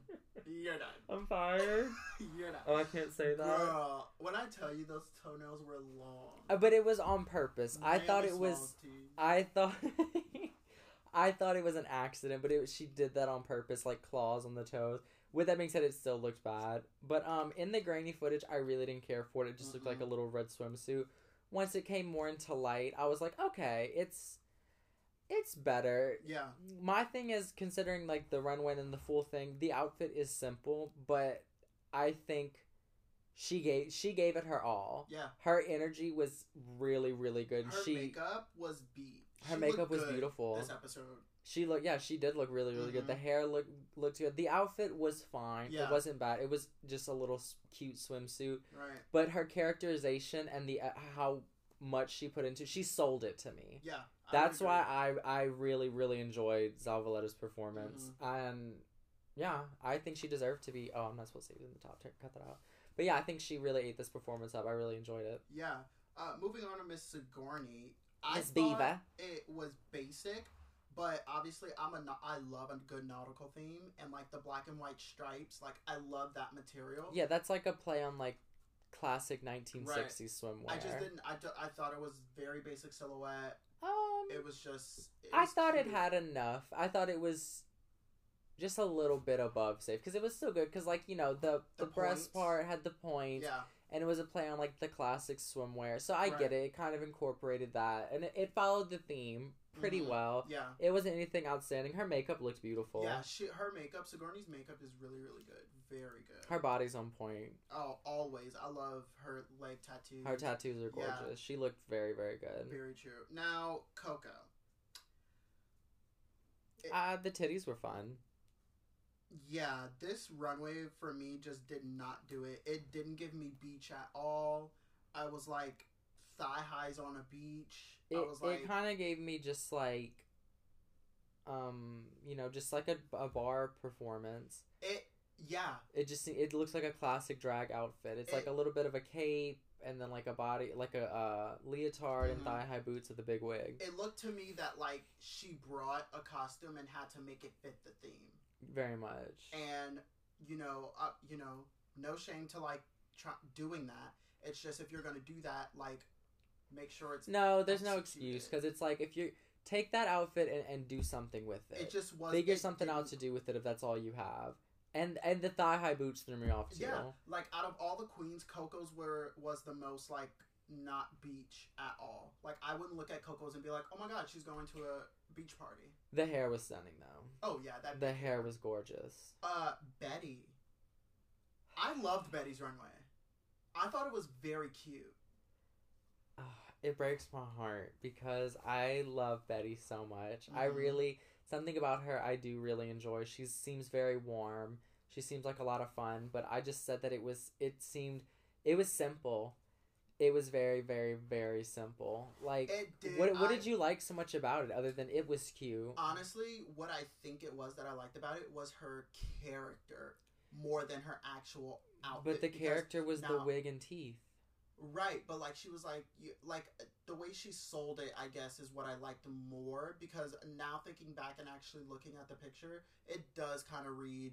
You're done. I'm fired. You're done. Oh, I can't say that. Girl, when I tell you those toenails were long. Uh, But it was on purpose. I thought it was. teeth. I thought. I thought it was an accident, but it was, she did that on purpose, like claws on the toes. With that being said, it still looked bad. But um, in the grainy footage, I really didn't care for it. It just looked like a little red swimsuit. Once it came more into light, I was like, okay, it's it's better. Yeah. My thing is considering like the runway and the full thing, the outfit is simple, but I think she gave she gave it her all. Yeah. Her energy was really really good. Her she makeup was beat. Her She makeup was beautiful. This episode. she looked yeah she did look really really good. The Mhm. hair looked looked good. The outfit was fine. Yeah. It wasn't bad. It was just a little s- cute swimsuit, Right. but her characterization and the uh, how much she put into she sold it to me. Yeah. I That's would why. I I really really enjoyed Zavaleta's performance, Mm-hmm. and yeah, I think she deserved to be. Oh, I'm not supposed to say it in the top. Turn- Cut that out. But yeah, I think she really ate this performance up. I really enjoyed it. Yeah. Uh, moving on to Miss Sigourney. Miss Diva. It was basic, but obviously I'm a I love a good nautical theme and like the black and white stripes. Like I love that material. Yeah, that's like a play on like classic 1960s swimwear. I just didn't. I, I thought it was very basic silhouette. Um, It was just. it I was thought it had enough. I thought it was just a little bit above safe because it was still good. Because like you know the the, The breast part had the points, Yeah. and it was a play on like the classic swimwear. So I Right. get it. It kind of incorporated that, and it, it followed the theme pretty Mhm. well. Yeah. It wasn't anything outstanding. Her makeup looked beautiful. Yeah. She, her makeup, Sigourney's makeup is really really good. very good. Her body's on point. oh, always. I love her leg tattoos. Her tattoos are Yeah. gorgeous. She looked very, very good. Very true. Now, Coco. Uh, the titties were fun. Yeah, this runway for me just did not do it. It didn't give me beach at all. I was like thigh highs on a beach. It, like, it kind of gave me just like, um, you know, just like a, a bar performance. it. Yeah, It just it looks like a classic drag outfit. It's like a little bit of a cape and then like a body like a uh, leotard Mhm. and thigh high boots with a big wig. it looked to me that like she brought a costume and had to make it fit the theme. Very much. And you know, uh, you know, no shame to like try, doing that. It's just if you're gonna do that, like, make sure it's. No, there's no excuse because it's like if you take that outfit and, and do something with it. It just was. Figure it something out to do with it if that's all you have. And and the thigh high boots threw me off too. Yeah, like out of all the queens, Coco's were was the most like not beach at all. Like I wouldn't look at Coco's and be like, oh my god, she's going to a beach party. The hair was stunning though. Oh yeah, that. The hair was gorgeous. Uh, Betty. I loved Betty's runway. I thought it was very cute. It breaks my heart because I love Betty so much. I Mhm. really something about her I do really enjoy. She seems very warm. She seems like a lot of fun, but I just said that it was it seemed it was simple. It was very very very simple. Like It did. what what I- did you like so much about it other than it was cute? Honestly, what I think it was that I liked about it was her character more than her actual outfit. But the character was the wig and teeth. Right, but like she was like you, like the way she sold it, I guess, is what I liked more because now thinking back and actually looking at the picture, it does kind of read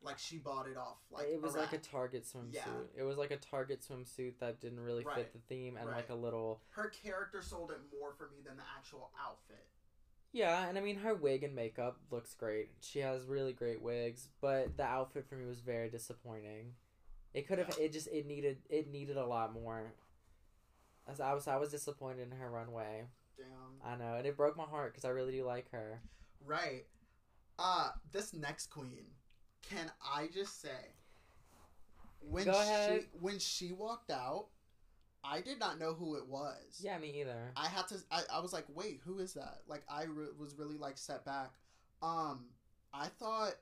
like she bought it off. Like it was like a. Target swimsuit. Yeah. It was like a Target swimsuit that didn't really Right. fit the theme and like a little her character sold it more for me than the actual outfit. Yeah, and I mean her wig and makeup looks great. She has really great wigs, but the outfit for me was very disappointing. It could have it just it needed it needed a lot more. As I was I was disappointed in her runway. Damn. I know, and it broke my heart because I really do like her. Right. Uh this next queen, can I just say when Go she when she walked out, I did not know who it was. Yeah, me either. I had to. I, I was like, wait, who is that? Like, I re- was really like set back. Um, I thought,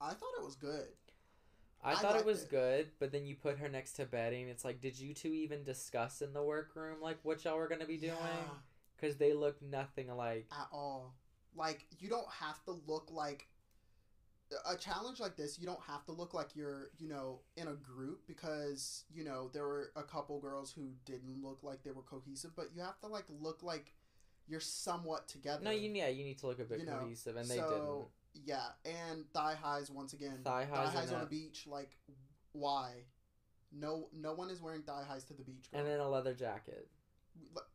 I thought it was good. I, I thought it was it. good, but then you put her next to Betty, and it's like, did you two even discuss in the workroom like what y'all were gonna be doing? Yeah, Because they look nothing alike. at all. Like, you don't have to look like a challenge like this. You don't have to look like you're, you know, in a group because you know there were a couple girls who didn't look like they were cohesive, but you have to like look like you're somewhat together. No, you yeah, you need to look a bit You know, cohesive, and they so, Yeah, and thigh highs once again. Thigh highs Thigh highs on a- beach. Like, why? No, no one is wearing thigh highs to the beach. Girl. And then a leather jacket.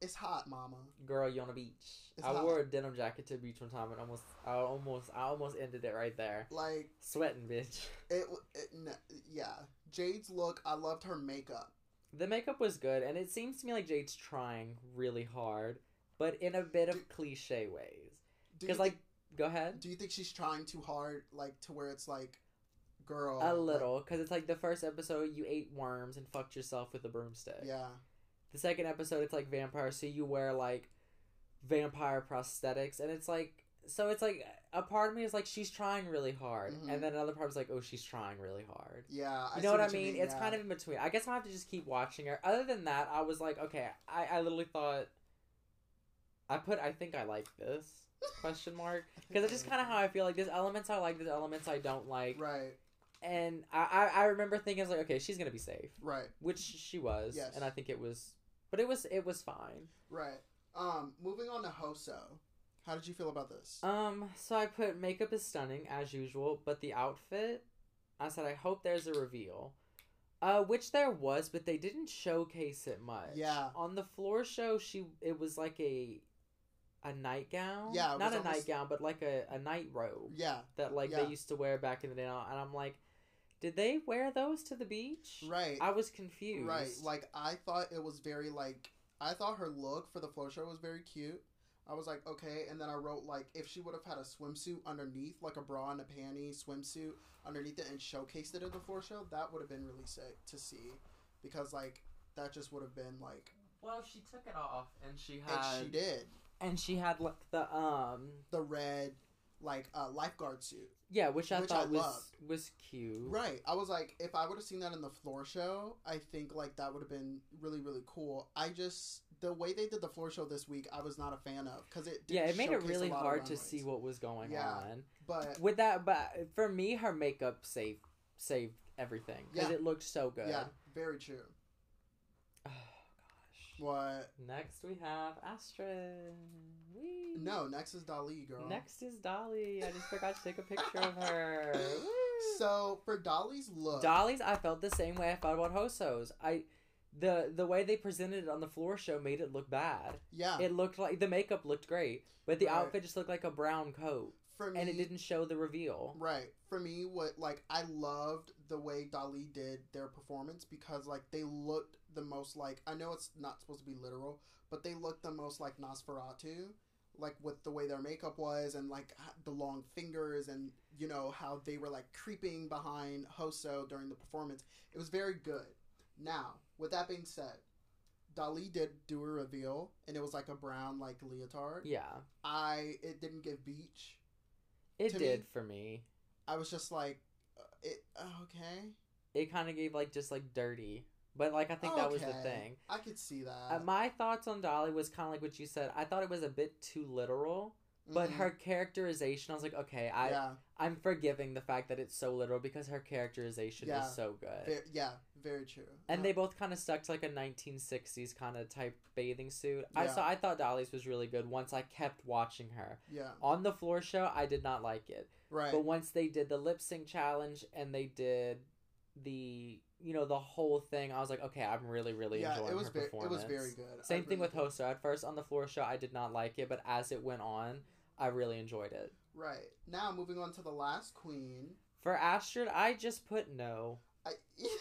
it's hot, mama. Girl, you on a beach. It's I hot. wore a denim jacket to the beach one time and almost, I almost, I almost ended it right there. Like Sweating, bitch. it, it. n- Yeah, Jade's look. I loved her makeup. The makeup was good, and it seems to me like Jade's trying really hard, but in a bit of cliche ways. Because, like, go ahead. do you think she's trying too hard, like to where it's like, girl, A little, because it's like the first episode you ate worms and fucked yourself with a broomstick. yeah, The second episode it's like vampire, so you wear like vampire prosthetics, and it's like so it's like a part of me is like she's trying really hard, Mhm. and then another part is like oh she's trying really hard. yeah. You see know what I you mean? It's yeah. kind of in between. I guess I have to just keep watching her. Other than that, I was like, okay, I, I literally thought I put I think I like this question mark because it's just kind of how I feel like there's elements I like, there's elements I don't like, right, and I, I I remember thinking I was like, okay, she's gonna be safe, right, which she was, Yes. and I think it was, but it was it was fine. right. Um, moving on to Hoso. How did you feel about this? Um, so I put makeup is stunning as usual, but the outfit, I said I hope there's a reveal. Uh, which there was, but they didn't showcase it much. Yeah. On the floor show, she it was like a a nightgown. Yeah, it Not was a almost- nightgown, but like a, a night robe yeah, that like Yeah. they used to wear back in the day. And I'm like, did they wear those to the beach? right. I was confused. Right. Like I thought it was very like I thought her look for the floor show was very cute. I was like, okay. And then I wrote like, if she would have had a swimsuit underneath, like a bra and a panty swimsuit underneath it, and showcased it in the floor show, that would have been really sick to see, because like that just would have been like, Well, she took it off and she had and she did and she had like the um the red like uh, lifeguard suit. yeah, which I Which thought I was loved. was cute. Right. I was like, if I would have seen that in the floor show, I think like that would have been really really cool. I just the way they did the floor show this week, I was not a fan of because it Yeah, it made it really hard to see what was going Yeah. on. But With that, but for me, her makeup saved saved everything because Yeah. it looked so good. yeah, very true. What? Next we have Astrid. Whee! No, next is Dahli, girl. Next is Dahli. I just forgot to take a picture of her. Woo! So for Dahli's look, Dahli's, I felt the same way I felt about Hoso's. I, the the way they presented it on the floor show made it look bad. yeah, It looked like the makeup looked great, but the Right. outfit just looked like a brown coat, for me, and it didn't show the reveal. Right. For me, what like I loved the way Dahli did their performance because like they looked the most like I know it's not supposed to be literal, but they looked the most like Nosferatu, like with the way their makeup was and like the long fingers and you know how they were like creeping behind Hoso during the performance. It was very good. Now, with that being said, Dahli did do a reveal and it was like a brown like leotard. Yeah, I it didn't give beach. it did me- for me. I was just like, it uh, okay. It kind of gave like just like dirty, but like I think that was the thing. I could see that. Uh, my thoughts on Dahli was kind of like what you said. I thought it was a bit too literal, but Mhm. her characterization, I was like, okay, I yeah, I'm forgiving the fact that it's so literal because her characterization Yeah. is so good. very, yeah, very true. and Uh, they both kind of stuck to like a 1960s kind of type bathing suit. I Yeah. saw. I thought Dahli's was really good. Once I kept watching her yeah, on the floor show, I did not like it. Right, But once they did the lip sync challenge and they did the you know the whole thing, I was like, okay, I'm really really yeah, enjoying it was her very, it performance. was very good. I Same thing really with. Hoso. At first on the floor show, I did not like it, but as it went on, I really enjoyed it. Right now, moving on to the last queen. For Astrid, I just put no. I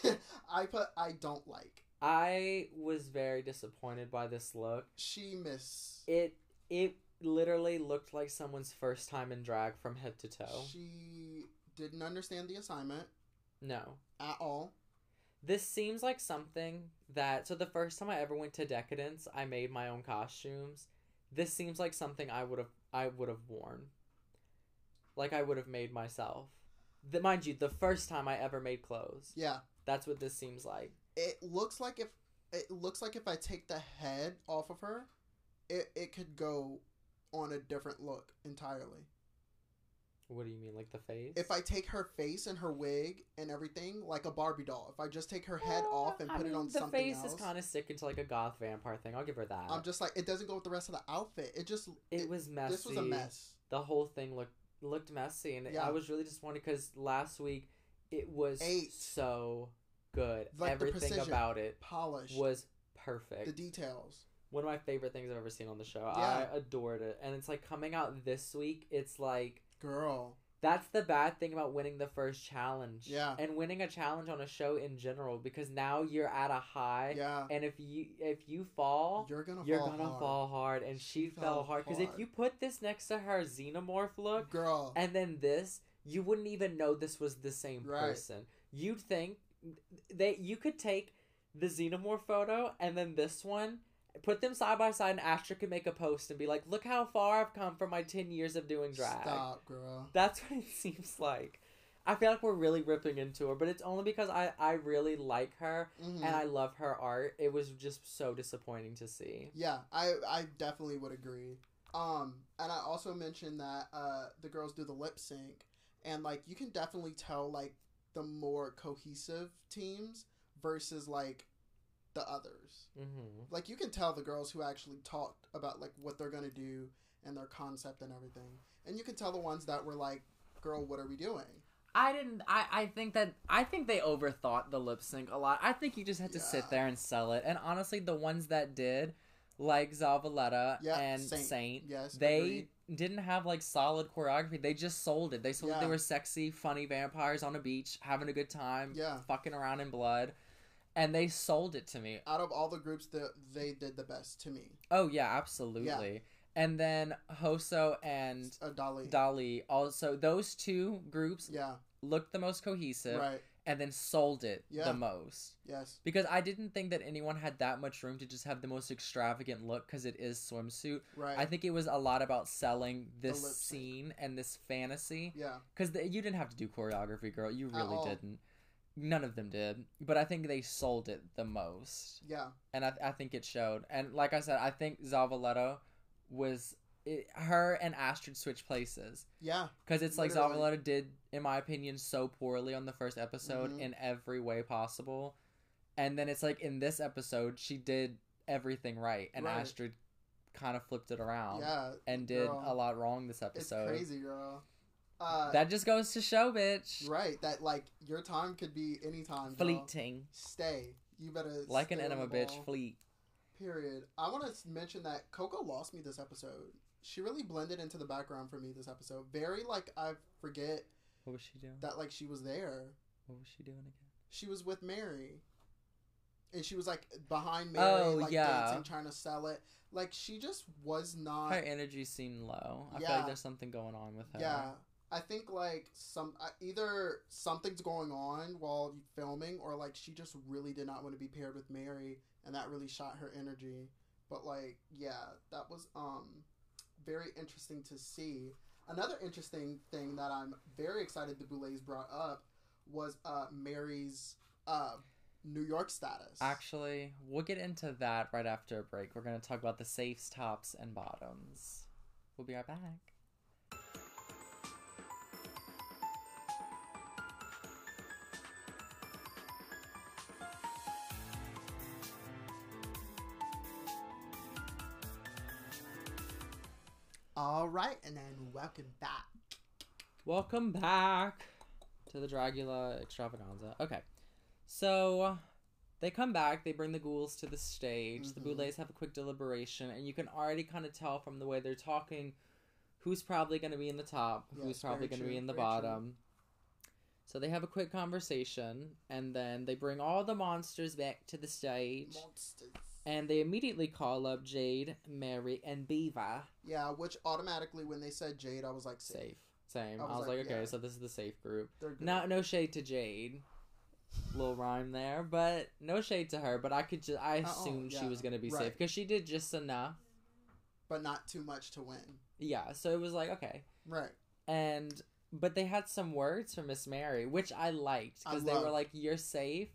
I put I don't like. I was very disappointed by this look. She miss. It it literally looked like someone's first time in drag from head to toe. She didn't understand the assignment No. at all. This seems like something that so the first time I ever went to Decadence, I made my own costumes. This seems like something I would have I would have worn. Like I would have made myself. The, mind you, the first time I ever made clothes. Yeah, That's what this seems like. it looks like if it looks like if I take the head off of her, it it could go on a different look entirely. What do you mean, like the face? if I take her face and her wig and everything like a Barbie doll, if I just take her head Well, off and I put mean, it on something. the something face else, is kind of sick into like a goth vampire thing. I'll give her that. I'm just like it doesn't go with the rest of the outfit. It just it, was messy. This was a mess. The whole thing looked looked messy, and Yeah. I was really disappointed because last week it was Eight. so good. Like Everything about it Polished. was perfect. the details. One of my favorite things I've ever seen on the show. Yeah. I adored it, and it's like coming out this week. It's like Girl. that's the bad thing about winning the first challenge. Yeah. and winning a challenge on a show in general because now you're at a high. Yeah. And if you if you fall, You're gonna you're fall gonna hard. fall hard, and she, She fell hard. Because if you put this next to her xenomorph look, Girl. and then this, you wouldn't even know this was the same Right. person. You'd think that you could take the xenomorph photo and then this one, put them side by side, and Astrid could make a post and be like, "Look how far I've come from my ten years of doing drag." Stop, girl. That's what it seems like. I feel like we're really ripping into her, but it's only because I, I really like her Mhm. and I love her art. It was just so disappointing to see. Yeah, I I definitely would agree. Um, and I also mentioned that uh the girls do the lip sync, and like you can definitely tell like the more cohesive teams versus like the others. hmm Like you can tell the girls who actually talked about like what they're gonna do and their concept and everything, and you can tell the ones that were like, "Girl, what are we doing?" I didn't. I, I think that I think they overthought the lip sync a lot. I think you just had to Yeah. sit there and sell it. And honestly, the ones that did, like Zavaleta Yeah, and Saint. Saint, Yes, they agreed. didn't have like solid choreography. They just sold it. They sold Yeah. they were sexy, funny vampires on a beach having a good time, Yeah. fucking around in blood, and they sold it to me. Out of all the groups, that they did the best to me. Oh yeah, absolutely. Yeah. and then Hoso and A uh, Dahli. Dahli also those two groups yeah. looked the most cohesive Right. and then sold it Yeah. the most Yes. because I didn't think that anyone had that much room to just have the most extravagant look because it is swimsuit. Right. I think it was a lot about selling this scene and this fantasy Yeah. because you didn't have to do choreography, girl. You really didn't. None of them did, but I think they sold it the most, Yeah. and I, I think it showed. And like I said, I think Zavaleta was it, her and Astrid switch places Yeah. because it's like Literally. Zavaleta did, in my opinion, so poorly on the first episode Mhm. in every way possible, and then it's like in this episode she did everything right, and Right. Astrid kind of flipped it around Yeah. and did girl. a lot wrong this It's episode. crazy, girl. Uh, That just goes to show, bitch. right. That like your time could be any time. Fleeting. Stay. You better Like an enema bitch, fleet. Period. I want to mention that Coco lost me this episode. She really blended into the background for me this episode. Very like I forget What was she doing? that like she was there. What was she doing again? She was with Mary. And she was like behind Mary, Oh, like yeah. dancing, trying to sell it. Like she just was not. Her energy seemed low. I feel Yeah. like there's something going on with her. Yeah, I think like some uh, either something's going on while filming, or like she just really did not want to be paired with Mary, and that really shot her energy. But like, yeah, that was um very interesting to see. Another interesting thing that I'm very excited the Boulets brought up was uh Mary's uh New York status. Actually, we'll get into that right after a break. We're going to talk about the safes, tops, and bottoms. We'll be right back. All right, and then welcome back. Welcome back to the Dragula extravaganza. Okay, so they come back. They bring the ghouls to the stage. The Mhm. Boulets have a quick deliberation, and you can already kind of tell from the way they're talking who's probably going to be in the top, who's probably going to be in the very true. bottom. So they have a quick conversation, and then they bring all the monsters back to the stage, Monsters. And they immediately call up Jade, Mary, and Beaver. Yeah, which automatically when they said Jade, I was like safe. Safe. Same. I I was was, like, like, okay, yeah. so this is the safe group. Good. No, no shade to Jade. Little rhyme there, but no shade to her. But I could just, I Uh-oh, assumed she was gonna be safe because she did just enough. but not too much to win. Yeah, so it was like okay, Right. and but they had some words for Miss Mary, which I liked because they were like, "You're safe,"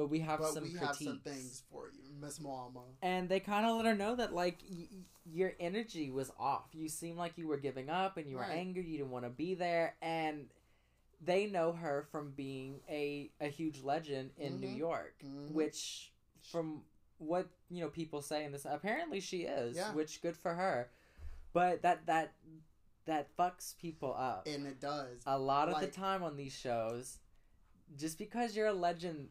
but we have but some we critiques. have some things for you, Miss Mama. And they kind of let her know that like y- your energy was off. You seemed like you were giving up and you were Right. angry. You didn't want to be there. And they know her from being a a huge legend in New Mhm. York, Mhm. which from what you know people say in this apparently she is, Yeah. which good for her. But that that that fucks people up And it does. a lot of the time on these shows just because you're a legend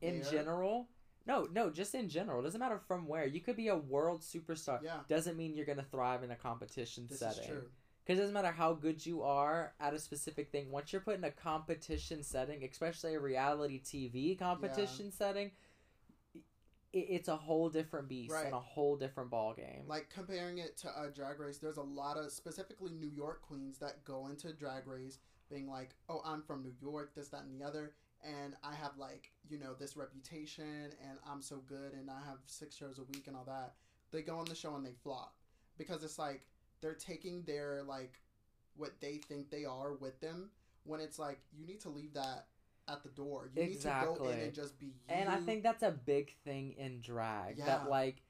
in There. general no no just in general doesn't matter from where you could be a world superstar Yeah. doesn't mean you're gonna thrive in a competition This setting is true. because it doesn't matter how good you are at a specific thing once you're put in a competition setting especially a reality tv competition setting i it's a whole different beast Right. and a whole different ball game Like comparing it to uh, Drag Race, there's a lot of specifically New York queens that go into Drag Race being like, "Oh, I'm from New York, this, that, and the other, and I have like you know this reputation, and I'm so good, and I have six shows a week and all that." They go on the show and they flop because it's like they're taking their like what they think they are with them when it's like you need to leave that at the door. You need to go in and just be you. And I think that's a big thing in drag. Yeah. That like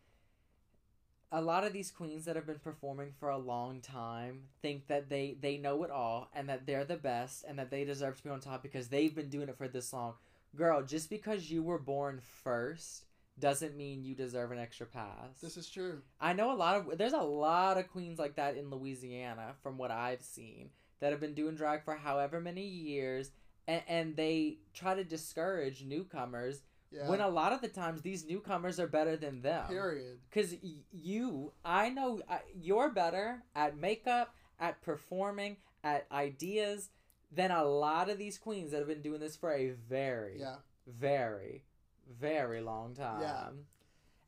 a lot of these queens that have been performing for a long time think that they they know it all and that they're the best and that they deserve to be on top because they've been doing it for this long. Girl, just because you were born first doesn't mean you deserve an extra pass. this is true. I know a lot of there's a lot of queens like that in Louisiana from what I've seen that have been doing drag for however many years and, and they try to discourage newcomers Yeah. when a lot of the times these newcomers are better than them. Period. Because y- you, I know I, you're better at makeup, at performing, at ideas than a lot of these queens that have been doing this for a very, Yeah. very, very long time. Yeah.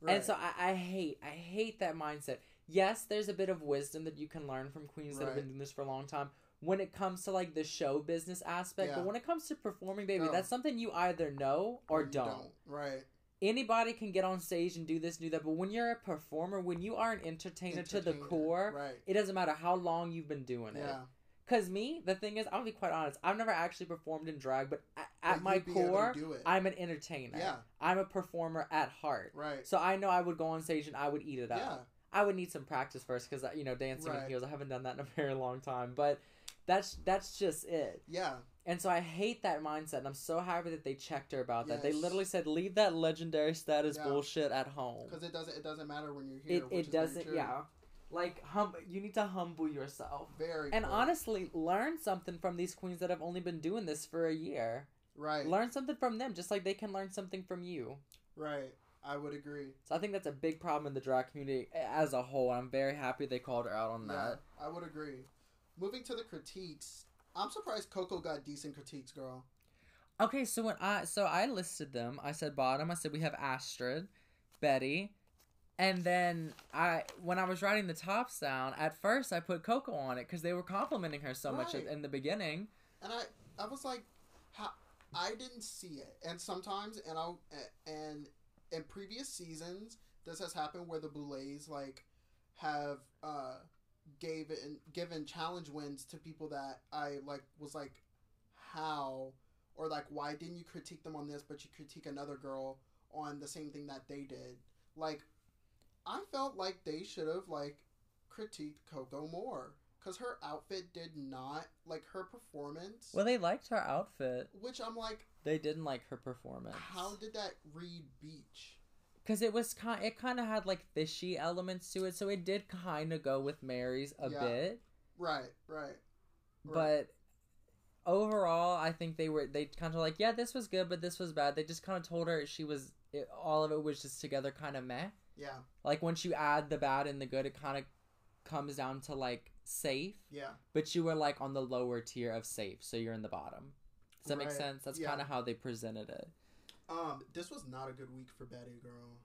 And so I, I hate, I hate that mindset. yes, there's a bit of wisdom that you can learn from queens that have been doing this for a long time when it comes to like the show business aspect. Yeah. But when it comes to performing, baby, Oh. that's something you either know or You don't. Right. Anybody can get on stage and do this, do that. But when you're a performer, when you are an entertainer, to the core, Right. it doesn't matter how long you've been doing it. Yeah. Cause me, the thing is, I'll be quite honest. I've never actually performed in drag, but at, at my you'd be able to core, it. I'm an entertainer. Yeah. I'm a performer at heart. Right. So I know I would go on stage and I would eat it up. Yeah. I would need some practice first because uh, you know dancing in heels. I haven't done that in a very long time, but that's that's just it. Yeah. And so I hate that mindset, and I'm so happy that they checked her about that. They literally said, "Leave that legendary status Yeah. bullshit at home." Because it doesn't. It doesn't matter when you're here. It which is it doesn't. Yeah, like hum. You need to humble yourself. Very. And true. honestly, learn something from these queens that have only been doing this for a year. Right. Learn something from them, just like they can learn something from you. Right. I would agree. So I think that's a big problem in the drag community as a whole. I'm very happy they called her out on Yeah, that. I would agree. Moving to the critiques, I'm surprised Coco got decent critiques, girl. Okay, so when I so I listed them, I said bottom. I said we have Astrid, Betty, and then I when I was writing the tops down, at first I put Coco on it because they were complimenting her so much in the beginning. And I, I was like, how? I didn't see it. And sometimes, and I, and in previous seasons, this has happened where the Boulets like have uh gave it and given challenge wins to people that I like was like, how or like why didn't you critique them on this, but you critique another girl on the same thing that they did? Like, I felt like they should have like critiqued Coco more because her outfit did not like her performance. Well, they liked her outfit. which I'm like, They didn't like her performance. how did that read beach? Because it was kind, it kind of had like fishy elements to it, so it did kind of go with Mary's a Yeah. bit. Right, right, Right. But overall, I think they were they kind of like, yeah, this was good, but this was bad. They just kind of told her she was it, all of it was just together, kind of meh. yeah, Like once you add the bad and the good, it kind of comes down to like safe. yeah, But you were like on the lower tier of safe, so you're in the bottom. Does that make sense? That's Yeah. kind of how they presented it. Um, this was not a good week for Betty, girl.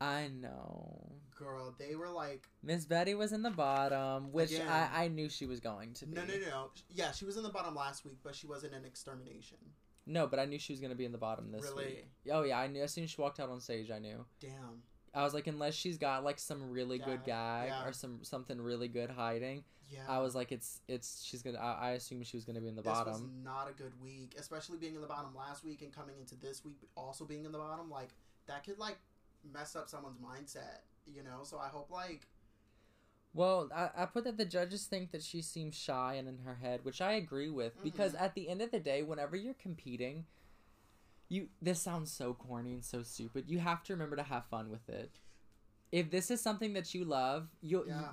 I know. Girl, they were like, Miss Betty was in the bottom, which Again. I, I knew she was going to be. no, no, no. Yeah, she was in the bottom last week, but she wasn't in extermination. No, but I knew she was going to be in the bottom this week. Really? week. Oh, yeah, I knew. As soon as she walked out on stage, I knew. Damn. I was like, unless she's got like some really good Yeah, gag yeah. or some something really good hiding, Yeah. I was like, it's it's she's gonna. I, I assumed she was gonna be in the this was bottom. not a good week, especially being in the bottom last week and coming into this week also being in the bottom. Like that could like mess up someone's mindset, you know. So I hope like Well, I, I put that the judges think that she seems shy and in her head, which I agree with because Mhm. at the end of the day, whenever you're competing, you this sounds so corny and so stupid. You have to remember to have fun with it. If this is something that you love, you'll Yeah.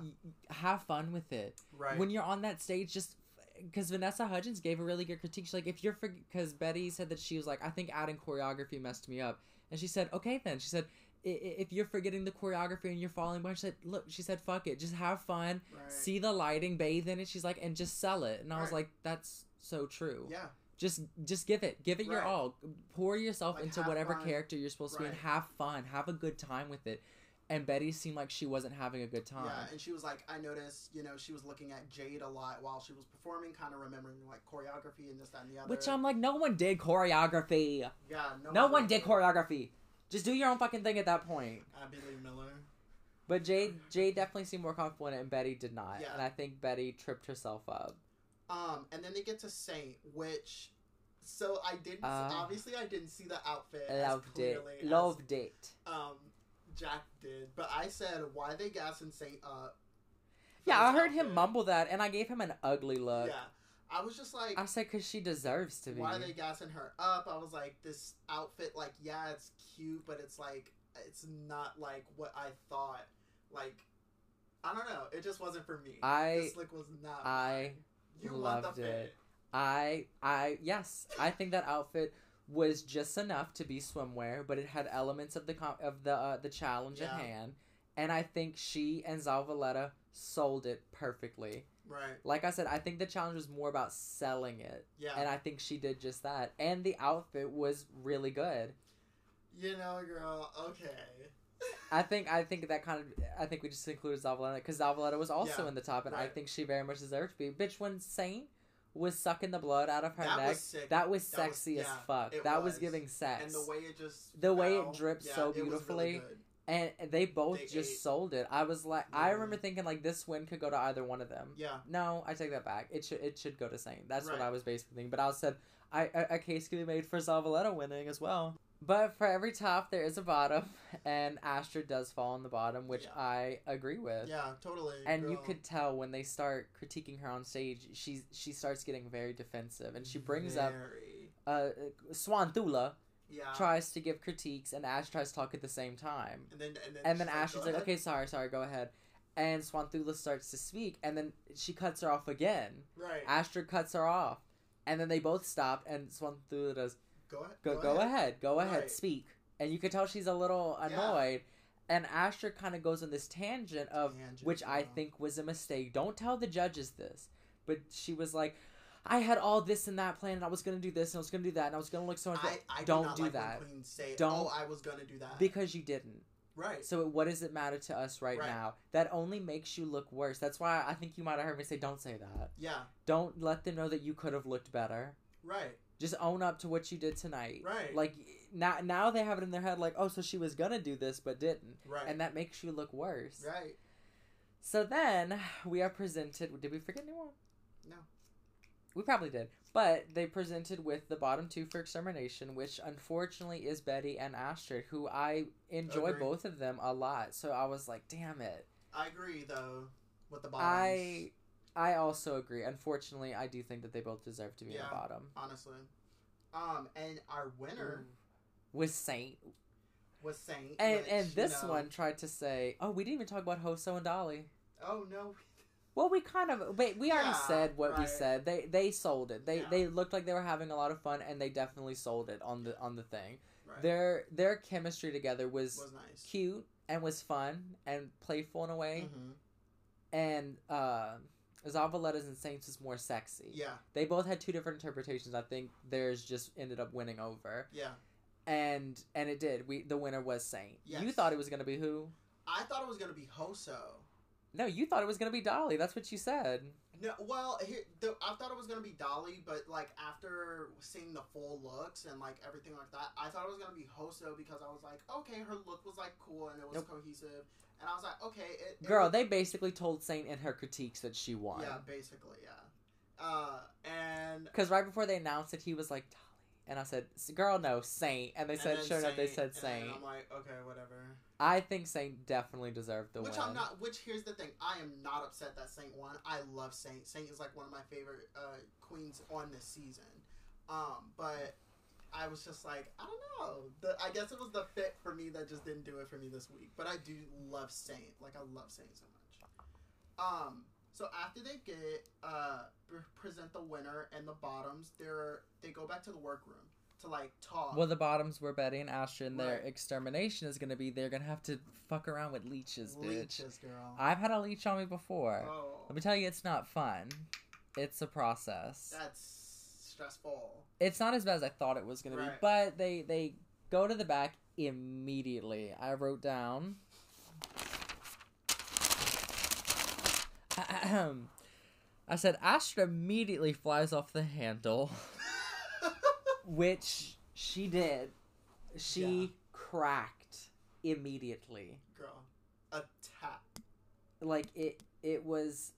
have fun with it. right. when you're on that stage just because vanessa hudgens gave a really good critique she's like if you're because betty said that she was like i think adding choreography messed me up and she said okay then she said "I- i- if you're forgetting the choreography and you're falling behind she said look she said fuck it just have fun right. see the lighting bathe in it she's like and just sell it and i was like that's so true yeah. Just just give it give it your all pour yourself Like, into whatever fun. character you're supposed to be and have fun have a good time with it and betty seemed like she wasn't having a good time Yeah, and she was like, I noticed, you know, she was looking at Jade a lot while she was performing, kind of remembering like choreography and this, that, and the other. which i'm like no one did choreography yeah, no, No one did choreography. Just do your own fucking thing at that point. Abby Lee Miller. But Jade, Jade definitely seemed more comfortable in it, and Betty did not. Yeah. And I think Betty tripped herself up. Um, and then they get to Saint, which, so I didn't. Uh, obviously, I didn't see the outfit. Loved it. clearly as, Loved it. Um, Jack did, but I said, why they gassing Saint up? Yeah, I heard him mumble that, and I gave him an ugly look. Yeah, I was just like, I said, because she deserves to be. why are they gassing her up? I was like, this outfit, like, yeah, it's cute, but it's like, it's not like what I thought. Like, I don't know. It just wasn't for me. I- this look was not. I you loved it. I, I, yes, I think that outfit was just enough to be swimwear, but it had elements of the com- of the uh, the challenge Yeah. at hand, and I think she and Zavaleta sold it perfectly. Right. Like I said, I think the challenge was more about selling it. Yeah. And I think she did just that. And the outfit was really good. you know, girl. Okay. I think I think that kind of I think we just included Zavaleta because Zavaleta was also Yeah, in the top, and I think she very much deserved to be. Bitch, when Saint was sucking the blood out of her That neck, was that was That was- sexy as yeah, fuck. that was. was. giving sex, and the way it just The way it fell, dripped yeah, so was really beautifully. good. and they both They just ate. sold it. I was like, I remember thinking like this win could go to either one of them. yeah No, I take that back. It should it should go to Saint. That's what I was basically thinking. But I also said I a, a case could be made for Zavaleta winning as well. But for every top, there is a bottom, and Astrid does fall on the bottom, which Yeah. I agree with. yeah totally And you could tell when they start critiquing her on stage, she's she starts getting very defensive, and she brings up uh, Swanthula yeah tries to give critiques, and Ash tries to talk at the same time. and then and then, And then Ash "Go is like, okay, sorry, sorry, go ahead. And Swanthula starts to speak, and then she cuts her off again. right Astrid cuts her off. And then they both stop, and Swanthula does, go ahead go, go, ahead. go ahead, Right. speak. And you could tell she's a little Yeah. annoyed. And Astrid kind of goes on this tangent of, Tangent, which I think was a mistake. Don't tell the judges this. But she was like, I had all this and that planned, and I was going to do this, and I was going to do that, and I was going to look so much. I, I don't do, not do like that. Say, oh, Don't- "Oh, I was gonna do that." Because you didn't. right. So what does it matter to us right, Right. now? That only makes you look worse. That's why I think you might have heard me say, "Don't say that. Yeah. Don't let them know that you could have looked better. Right. Just own up to what you did tonight. Right. Like now, now they have it in their head, like, oh, so she was gonna do this but didn't, Right. and that makes you look worse. right. So then we are presented. Did we forget anyone? No. We probably did. But they presented with the bottom two for extermination, which unfortunately is Betty and Astrid, who I enjoy Agree. both of them a lot. So I was like, damn it. I agree though with the bottoms. I I also agree. Unfortunately, I do think that they both deserve to be in the bottom. honestly. Um, and our winner was Saint. was Saint. And which, and you this know- one tried to say, "Oh, we didn't even talk about Hoso and Dahli." Oh no. Well, we kind of wait. We already Yeah, said what we said. They they sold it. They Yeah. they looked like they were having a lot of fun, and they definitely sold it on the on the thing. Right. Their their chemistry together was, was nice. cute and was fun and playful in a way. hmm And uh, Zavaleta's and Saints was more sexy. Yeah. They both had two different interpretations. I think theirs just ended up winning over, Yeah. and and it did. We the winner was Saint. You thought it was gonna be who? I thought it was gonna be Hoso. No, you thought it was gonna be Dahli. That's what you said. No, well, here the, I thought it was gonna be Dahli, but like after seeing the full looks and like everything like that, I thought it was gonna be Hoso because I was like, okay, her look was like cool and it was Nope. cohesive, and I was like, okay, it, it Girl, looked- they basically told Saint in her critiques that she won. yeah, basically, yeah, uh, and Because right before they announced it, he was like Dahli, and I said, "Girl, no, Saint." And they and said, "Sure enough, they Saint, said and Saint." I'm like, okay, whatever. I think Saint definitely deserved the which win. Which I'm not. Which here's the thing, I am not upset that Saint won. I love Saint. Saint is like one of my favorite uh, queens on this season. Um, but I was just like, I don't know. The, I guess it was the fit for me that just didn't do it for me this week. But I do love Saint. Like I love Saint so much. Um. So after they get uh pre- present the winner and the bottoms, they're they go back to the workroom to like talk. Well, the bottoms were Betty and Astrid, and their Right. extermination is gonna be they're gonna have to fuck around with leeches, bitch. Leeches, girl. I've had a leech on me before. oh, Let me tell you, it's not fun. It's a process. that's stressful. It's not as bad as I thought it was gonna be, Right. but they they go to the back immediately. I wrote down. I said Astra immediately flies off the handle, which she did. She Yeah. cracked immediately. girl, attack. Like it it was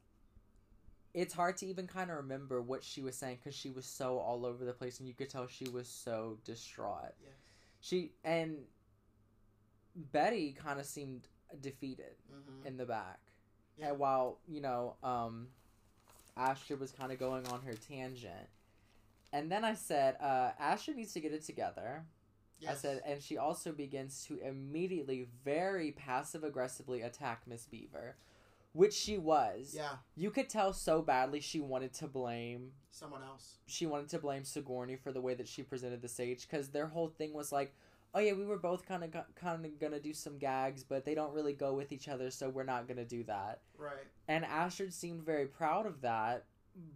it's hard to even kind of remember what she was saying cuz she was so all over the place and you could tell she was so distraught. Yes. She and Betty kind of seemed defeated Mm-hmm. in the back. Yeah. And while, you know, um Asher was kind of going on her tangent. And then I said, uh, Asher needs to get it together. I said, and she also begins to immediately, very passive aggressively attack Miss Beaver, which she was. yeah, You could tell so badly she wanted to blame. someone else. She wanted to blame Sigourney for the way that she presented the stage because their whole thing was like, oh yeah, we were both kind of kind of gonna do some gags, but they don't really go with each other, so we're not gonna do that. Right. And Astrid seemed very proud of that,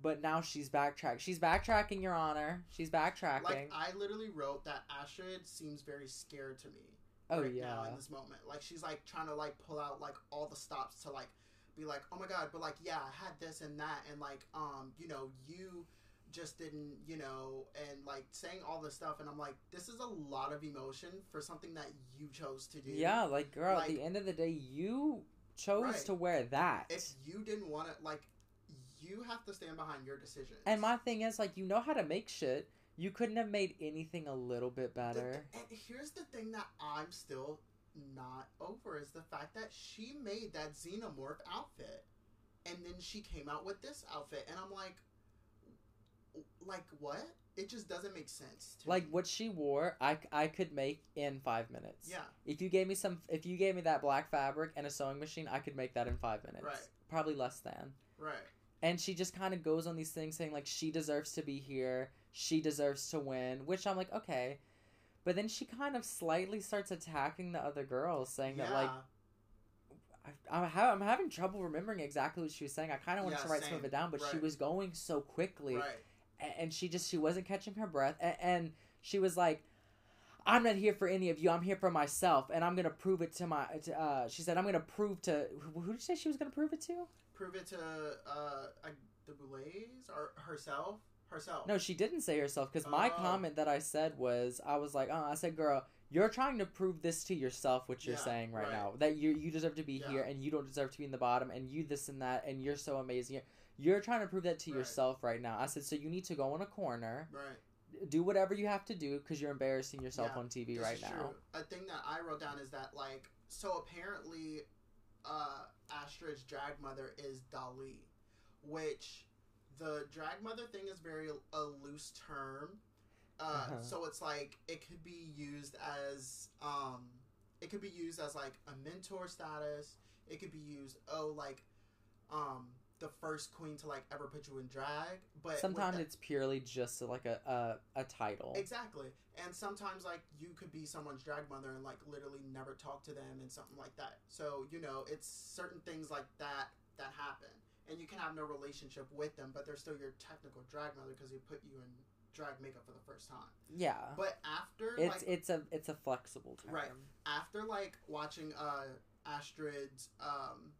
but now she's backtracking. She's backtracking, Your Honor. She's backtracking. Like I literally wrote that Astrid seems very scared to me. Oh, right now yeah. in this moment. Like she's like trying to like pull out like all the stops to like be like, oh my god, but like yeah, I had this and that, and like um, you know, you just didn't, you know, and like saying all this stuff, and I'm like, this is a lot of emotion for something that you chose to do. Yeah, like girl, at the end of the day, you chose Right. to wear that. If you didn't want it, like, you have to stand behind your decisions. and my thing is, like, you know how to make shit. You couldn't have made anything a little bit The- better. and here's the thing that I'm still not over is the fact that she made that xenomorph outfit, and then she came out with this outfit, and I'm like, like what? It just doesn't make sense. To Like me. what she wore, I, I could make in five minutes. Yeah, If you gave me some, if you gave me that black fabric and a sewing machine, I could make that in five minutes. Right. Probably less than. right. And she just kind of goes on these things saying like she deserves to be here, she deserves to win, which I'm like okay, but then she kind of slightly starts attacking the other girls, saying that like I, I'm, ha- I'm having trouble remembering exactly what she was saying. I kind of wanted Yeah, to write some of it down, but she was going so quickly, right. and she just she wasn't catching her breath, and, and she was like. I'm not here for any of you. I'm here for myself, and I'm gonna prove it to my. To, uh, she said, "I'm gonna prove to who, who did she say she was gonna prove it to?" Prove it to uh, uh the Boulets or herself. Herself. No, she didn't say herself because my Oh. comment that I said was I was like, oh, I said, girl, you're trying to prove this to yourself, what you're Yeah, saying right, right. now, that you you deserve to be Yeah. here and you don't deserve to be in the bottom and you this and that and you're so amazing. You're trying to prove that to Right. yourself right now. I said, so you need to go in a corner, Right. do whatever you have to do because you're embarrassing yourself Yeah, on TV right now. true. A thing that I wrote down is that like so apparently uh Astrid's drag mother is Dahli, which the drag mother thing is very a loose term. Uh, Uh-huh. so it's like it could be used as um it could be used as like a mentor status. It could be used oh like um the first queen to like ever put you in drag, but Sometimes that- it's purely just like a, a, a title. Exactly. And sometimes like you could be someone's drag mother and like literally never talk to them and something like that. So, you know, it's certain things like that that happen. And you can have no relationship with them, but they're still your technical drag mother because they put you in drag makeup for the first time. Yeah. But after It's like it's a it's a flexible term. Right. after like watching uh Astrid's um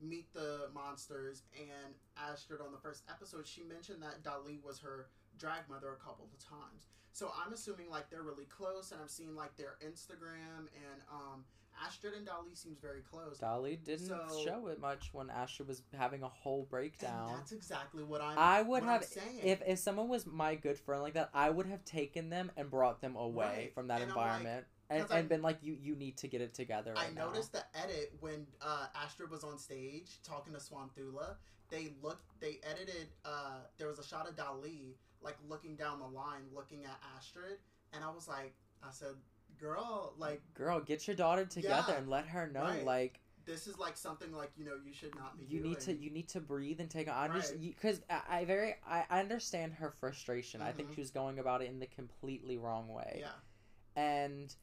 meet the monsters and Astrid on the first episode, she mentioned that Dahli was her drag mother a couple of times. So I'm assuming like they're really close and I'm seeing like their Instagram and um Astrid and Dahli seems very close. Dahli didn't So- show it much when Asher was having a whole breakdown. That's exactly what I'm I would have saying. if if someone was my good friend like that, I would have taken them and brought them away Right. from that And environment and, 'cause I- and been like, you you need to get it together. Right I now. noticed the edit when uh, Astrid was on stage talking to Swanthula. They looked. They edited. Uh, there was a shot of Dahli like looking down the line, looking at Astrid, and I was like, I said, "Girl, like girl, get your daughter together Yeah. and let her know Right. like this is like something like you know you should not be. you need to you need to breathe and take I just Right. because I, I very I, I understand her frustration. I think Mhm. she was going about it in the completely wrong way. Yeah, and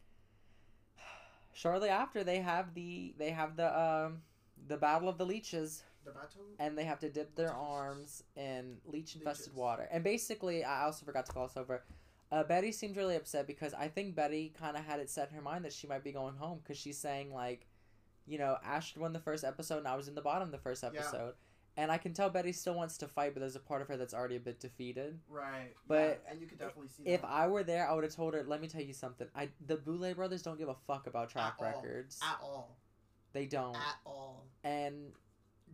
shortly after they have the they have the um the battle of the leeches. The battle. and they have to dip their arms in leech infested water. And basically i also forgot to gloss over uh, betty seemed really upset because i think betty kind of had it set in her mind that she might be going home because she's saying like you know ashton won the first episode and i was in the bottom the first episode and i can tell betty still wants to fight but there's a part of her that's already a bit defeated Right, But yeah, and you could definitely see if that. I were there, I would have told her. Let me tell you something. I the Boulet brothers don't give a fuck about track At all. records. at all, They don't. at all. and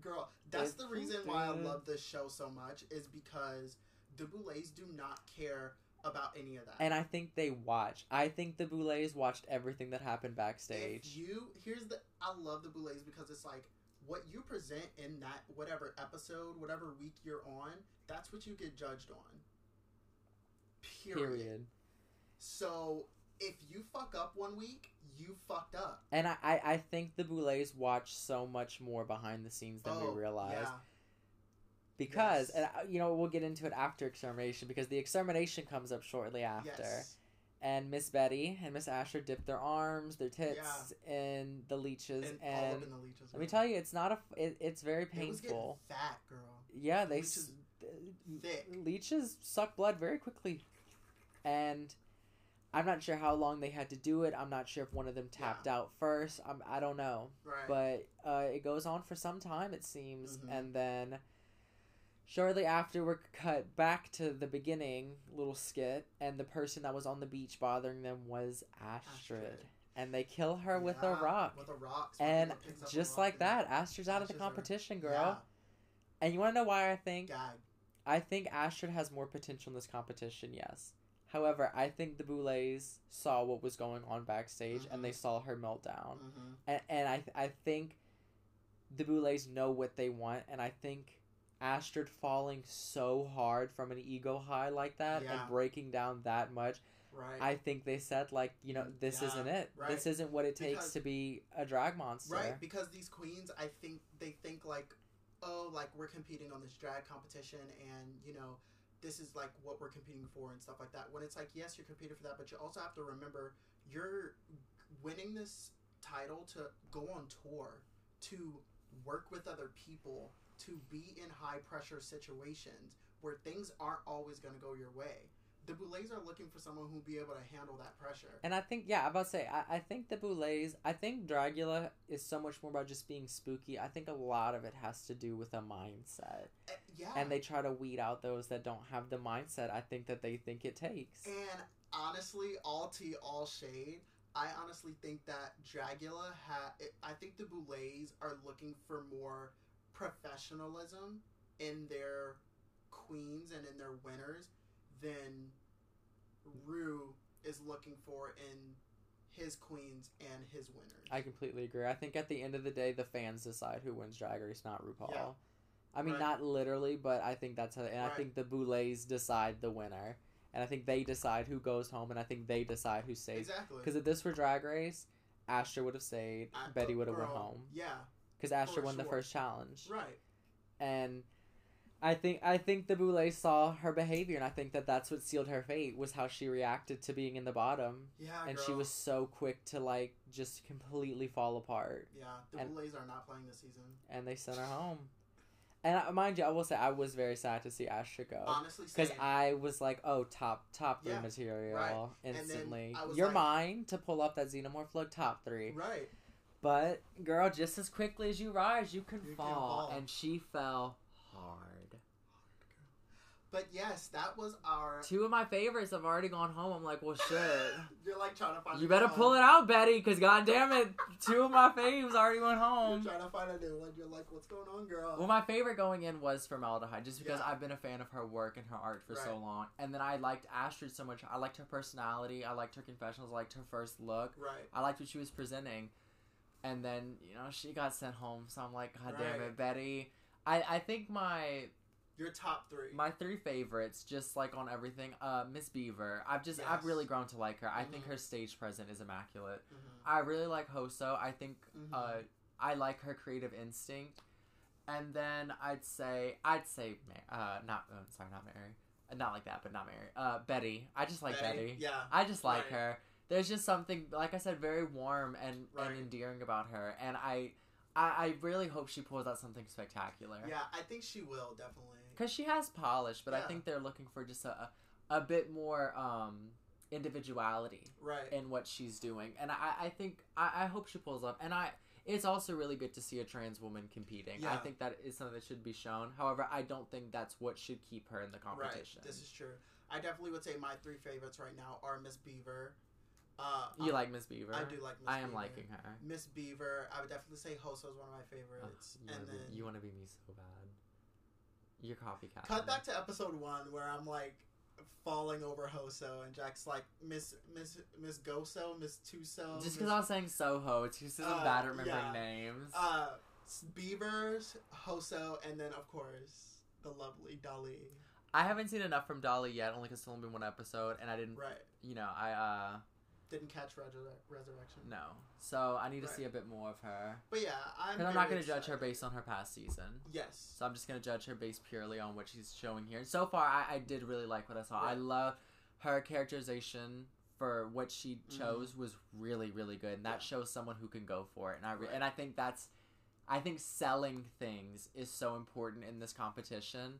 Girl, that's the reason why I love this show so much is because the Boulets do not care about any of that. and I think they watch. I think the Boulets watched everything that happened if backstage. you here's the I love the Boulets because it's like what you present in that whatever episode, whatever week you're on, that's what you get judged on. Period. period. So if you fuck up one week, you fucked up. And I, I, I think the Boulets watch so much more behind the scenes than oh, we realize. Yeah. Because, Yes. and uh, you know, we'll get into it after extermination because the extermination comes up shortly after. Yes. And Miss Betty and Miss Asher dip their arms, their tits in the leeches, And, and, all up in the leeches. let me tell you, it's not a. It, it's very It was painful. fat, girl. Yeah, they Leeches thick. leeches suck blood very quickly, and I'm not sure how long they had to do it. I'm not sure if one of them tapped out first. I'm, I don't know. Right. But uh, it goes on for some time, it seems. Mhm. And then shortly after, we're cut back to the beginning little skit, and the person that was on the beach bothering them was Astrid. Astrid. And they kill her with a rock. With a rock. and Sparkly picks up a just like and that, Astrid's out of the competition, girl. Yeah, And you want to know why I think? I think Astrid has more potential in this competition, yes. However, I think the Boulets saw what was going on backstage and they Mhm. saw her meltdown. hmm And, and I, I think the Boulets know what they want. And I think Astrid falling so hard from an ego high like that Yeah. and breaking down that much, Right. I think they said, like, you know, this Yeah, isn't it. right. This isn't what it takes Because- to be a drag monster. Right, because these queens, I think they think like, oh, like we're competing on this drag competition, and you know, this is like what we're competing for and stuff like that. When it's like, yes, you're competing for that, but you also have to remember you're winning this title to go on tour, to work with other people, to be in high pressure situations where things aren't always going to go your way. The Boulets are looking for someone who'll be able to handle that pressure. And I think, yeah, I'm about to say, I, I think the Boulets, I think Dragula is so much more about just being spooky. I think a lot of it has to do with a mindset. Uh, yeah. And they try to weed out those that don't have the mindset I think that they think it takes. And honestly, all tea, all shade. I honestly think that Dragula had. I think the Boulets are looking for more professionalism in their queens and in their winners than Ru is looking for in his queens and his winners. I completely agree. I think at the end of the day, the fans decide who wins Drag Race, not RuPaul. Yeah. I mean, Right. not literally, but I think that's how. And I think the Boulets decide the winner, and I think they decide who goes home, and I think they decide who stays. exactly. Because if this were Drag Race, Astra would have stayed, I- Betty uh, would have went home. Yeah, Because for won the first challenge. right. and I think I think the Boulet saw her behavior, and I think that that's what sealed her fate was how she reacted to being in the bottom, Yeah, and girl. she was so quick to like just completely fall apart, Yeah, the and- Boulets are not playing this season. and they sent her home. And uh, mind you, I will say I was very sad to see Astra go Honestly, because. I was like, oh, top top three Yeah, material right. Instantly. I You're like- mine to pull up that xenomorph look top three. right. But girl, just as quickly as you rise, you can, You fall. fall. and she fell hard. But yes, that was our. Two of my favorites have already gone home. I'm like, well, shit. You're like trying to find. You better pull it out, Betty, because goddamn it, two of my faves already went home. You're trying to find a new one. You're like, what's going on, girl? Well, my favorite going in was Formelda Hyde, just because Yeah. I've been a fan of her work and her art for so long. And then I liked Astrid so much. I liked her personality. I liked her confessionals. I liked her first look. right. I liked what she was presenting. And then, you know, she got sent home. So I'm like, God damn it, Betty. I, I think my Your top three. my three favorites, just like on everything, uh, Miss Beaver. I've just I've really grown to like her. I think Mhm. her stage present is immaculate. Mhm. I really like Hoso. I think Mhm. uh, I like her creative instinct. And then I'd say I'd say uh not uh, sorry not Mary Uh, not like that but not Mary uh Betty I just like Betty, Yeah. I just like Right. her there's just something like I said very warm and Right. and endearing about her and I, I I really hope she pulls out something spectacular Yeah, I think she will definitely. because she has polish but I think they're looking for just a a, bit more um individuality Right. in what she's doing, and I, I think I, I hope she pulls up. And I, it's also really good to see a trans woman competing. I think that is something that should be shown. However, I don't think that's what should keep her in the right. competition. This is true. I definitely would say my three favorites right now are Miss Beaver. Uh, you like Miss Beaver? I do like Miss I am Beaver. liking her. Miss Beaver. I would definitely say Hoso is one of my Ugh, favorites. you, and then be, you want to be me so bad. You're copycat. cut back to episode one where I'm like falling over Hoso and Jack's like Miss Miss Miss Goso, Miss Tuso. Just because I was saying Soho, it's just Uh, bad at remembering yeah. names. uh Beavers, Hoso, and then of course the lovely Dahli. I haven't seen enough from Dahli yet, only because it's only been one episode, and I didn't, Right. you know, I uh Didn't catch Resur- Resurrection. no. So I need to Right. see a bit more of her. But yeah, I'm. Because I'm not very going to judge her excited. based on her past season. Yes. So I'm just gonna judge her based purely on what she's showing here. And so far, I, I did really like what I saw. I Right. love her characterization for what she chose was really really good, and that Mm-hmm. Yeah. shows someone who can go for it. And I re- Right. and I think that's, I think selling things is so important in this competition,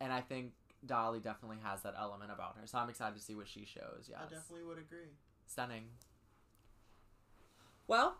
and I think Dahli definitely has that element about her. So I'm excited to see what she shows. Yes. I definitely would agree. Stunning. Well,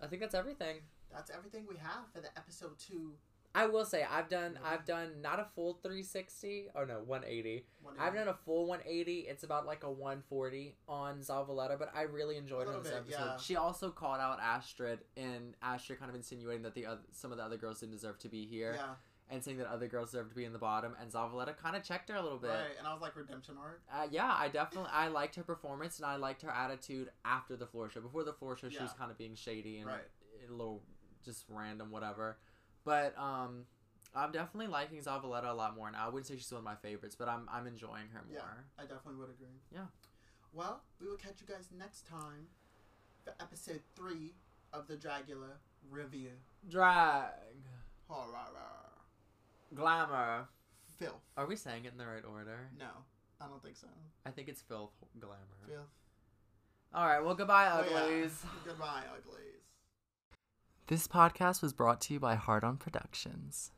I think that's everything. That's everything we have for the episode two. I will say I've done Yeah. I've done not a full 360 or no 180. One I've done a full 180. It's about like a 140 on Zavaleta, but I really enjoyed her little this bit, episode. yeah. She also called out Astrid, and Astrid kind of insinuating that the other, some of the other girls didn't deserve to be here, Yeah, and saying that other girls deserve to be in the bottom. And Zavaleta kind of checked her a little bit. right. And I was like, redemption arc. Uh, yeah, I definitely I liked her performance and I liked her attitude after the floor show. Before the floor show, she was kind of being shady and Right. a little just random, whatever. But um, I'm definitely liking Zavaleta a lot more now. I wouldn't say she's one of my favorites, but I'm I'm enjoying her more. Yeah, I definitely would agree. Yeah. Well, we will catch you guys next time for episode three of the Dragula review. Drag, Horror. Glamour. Filth. Are we saying it in the right order? No, I don't think so. I think it's filth, glamour. Filth. All right. Well, goodbye, Oh, yeah. uglies. Goodbye, uglies. This podcast was brought to you by Hard On Productions.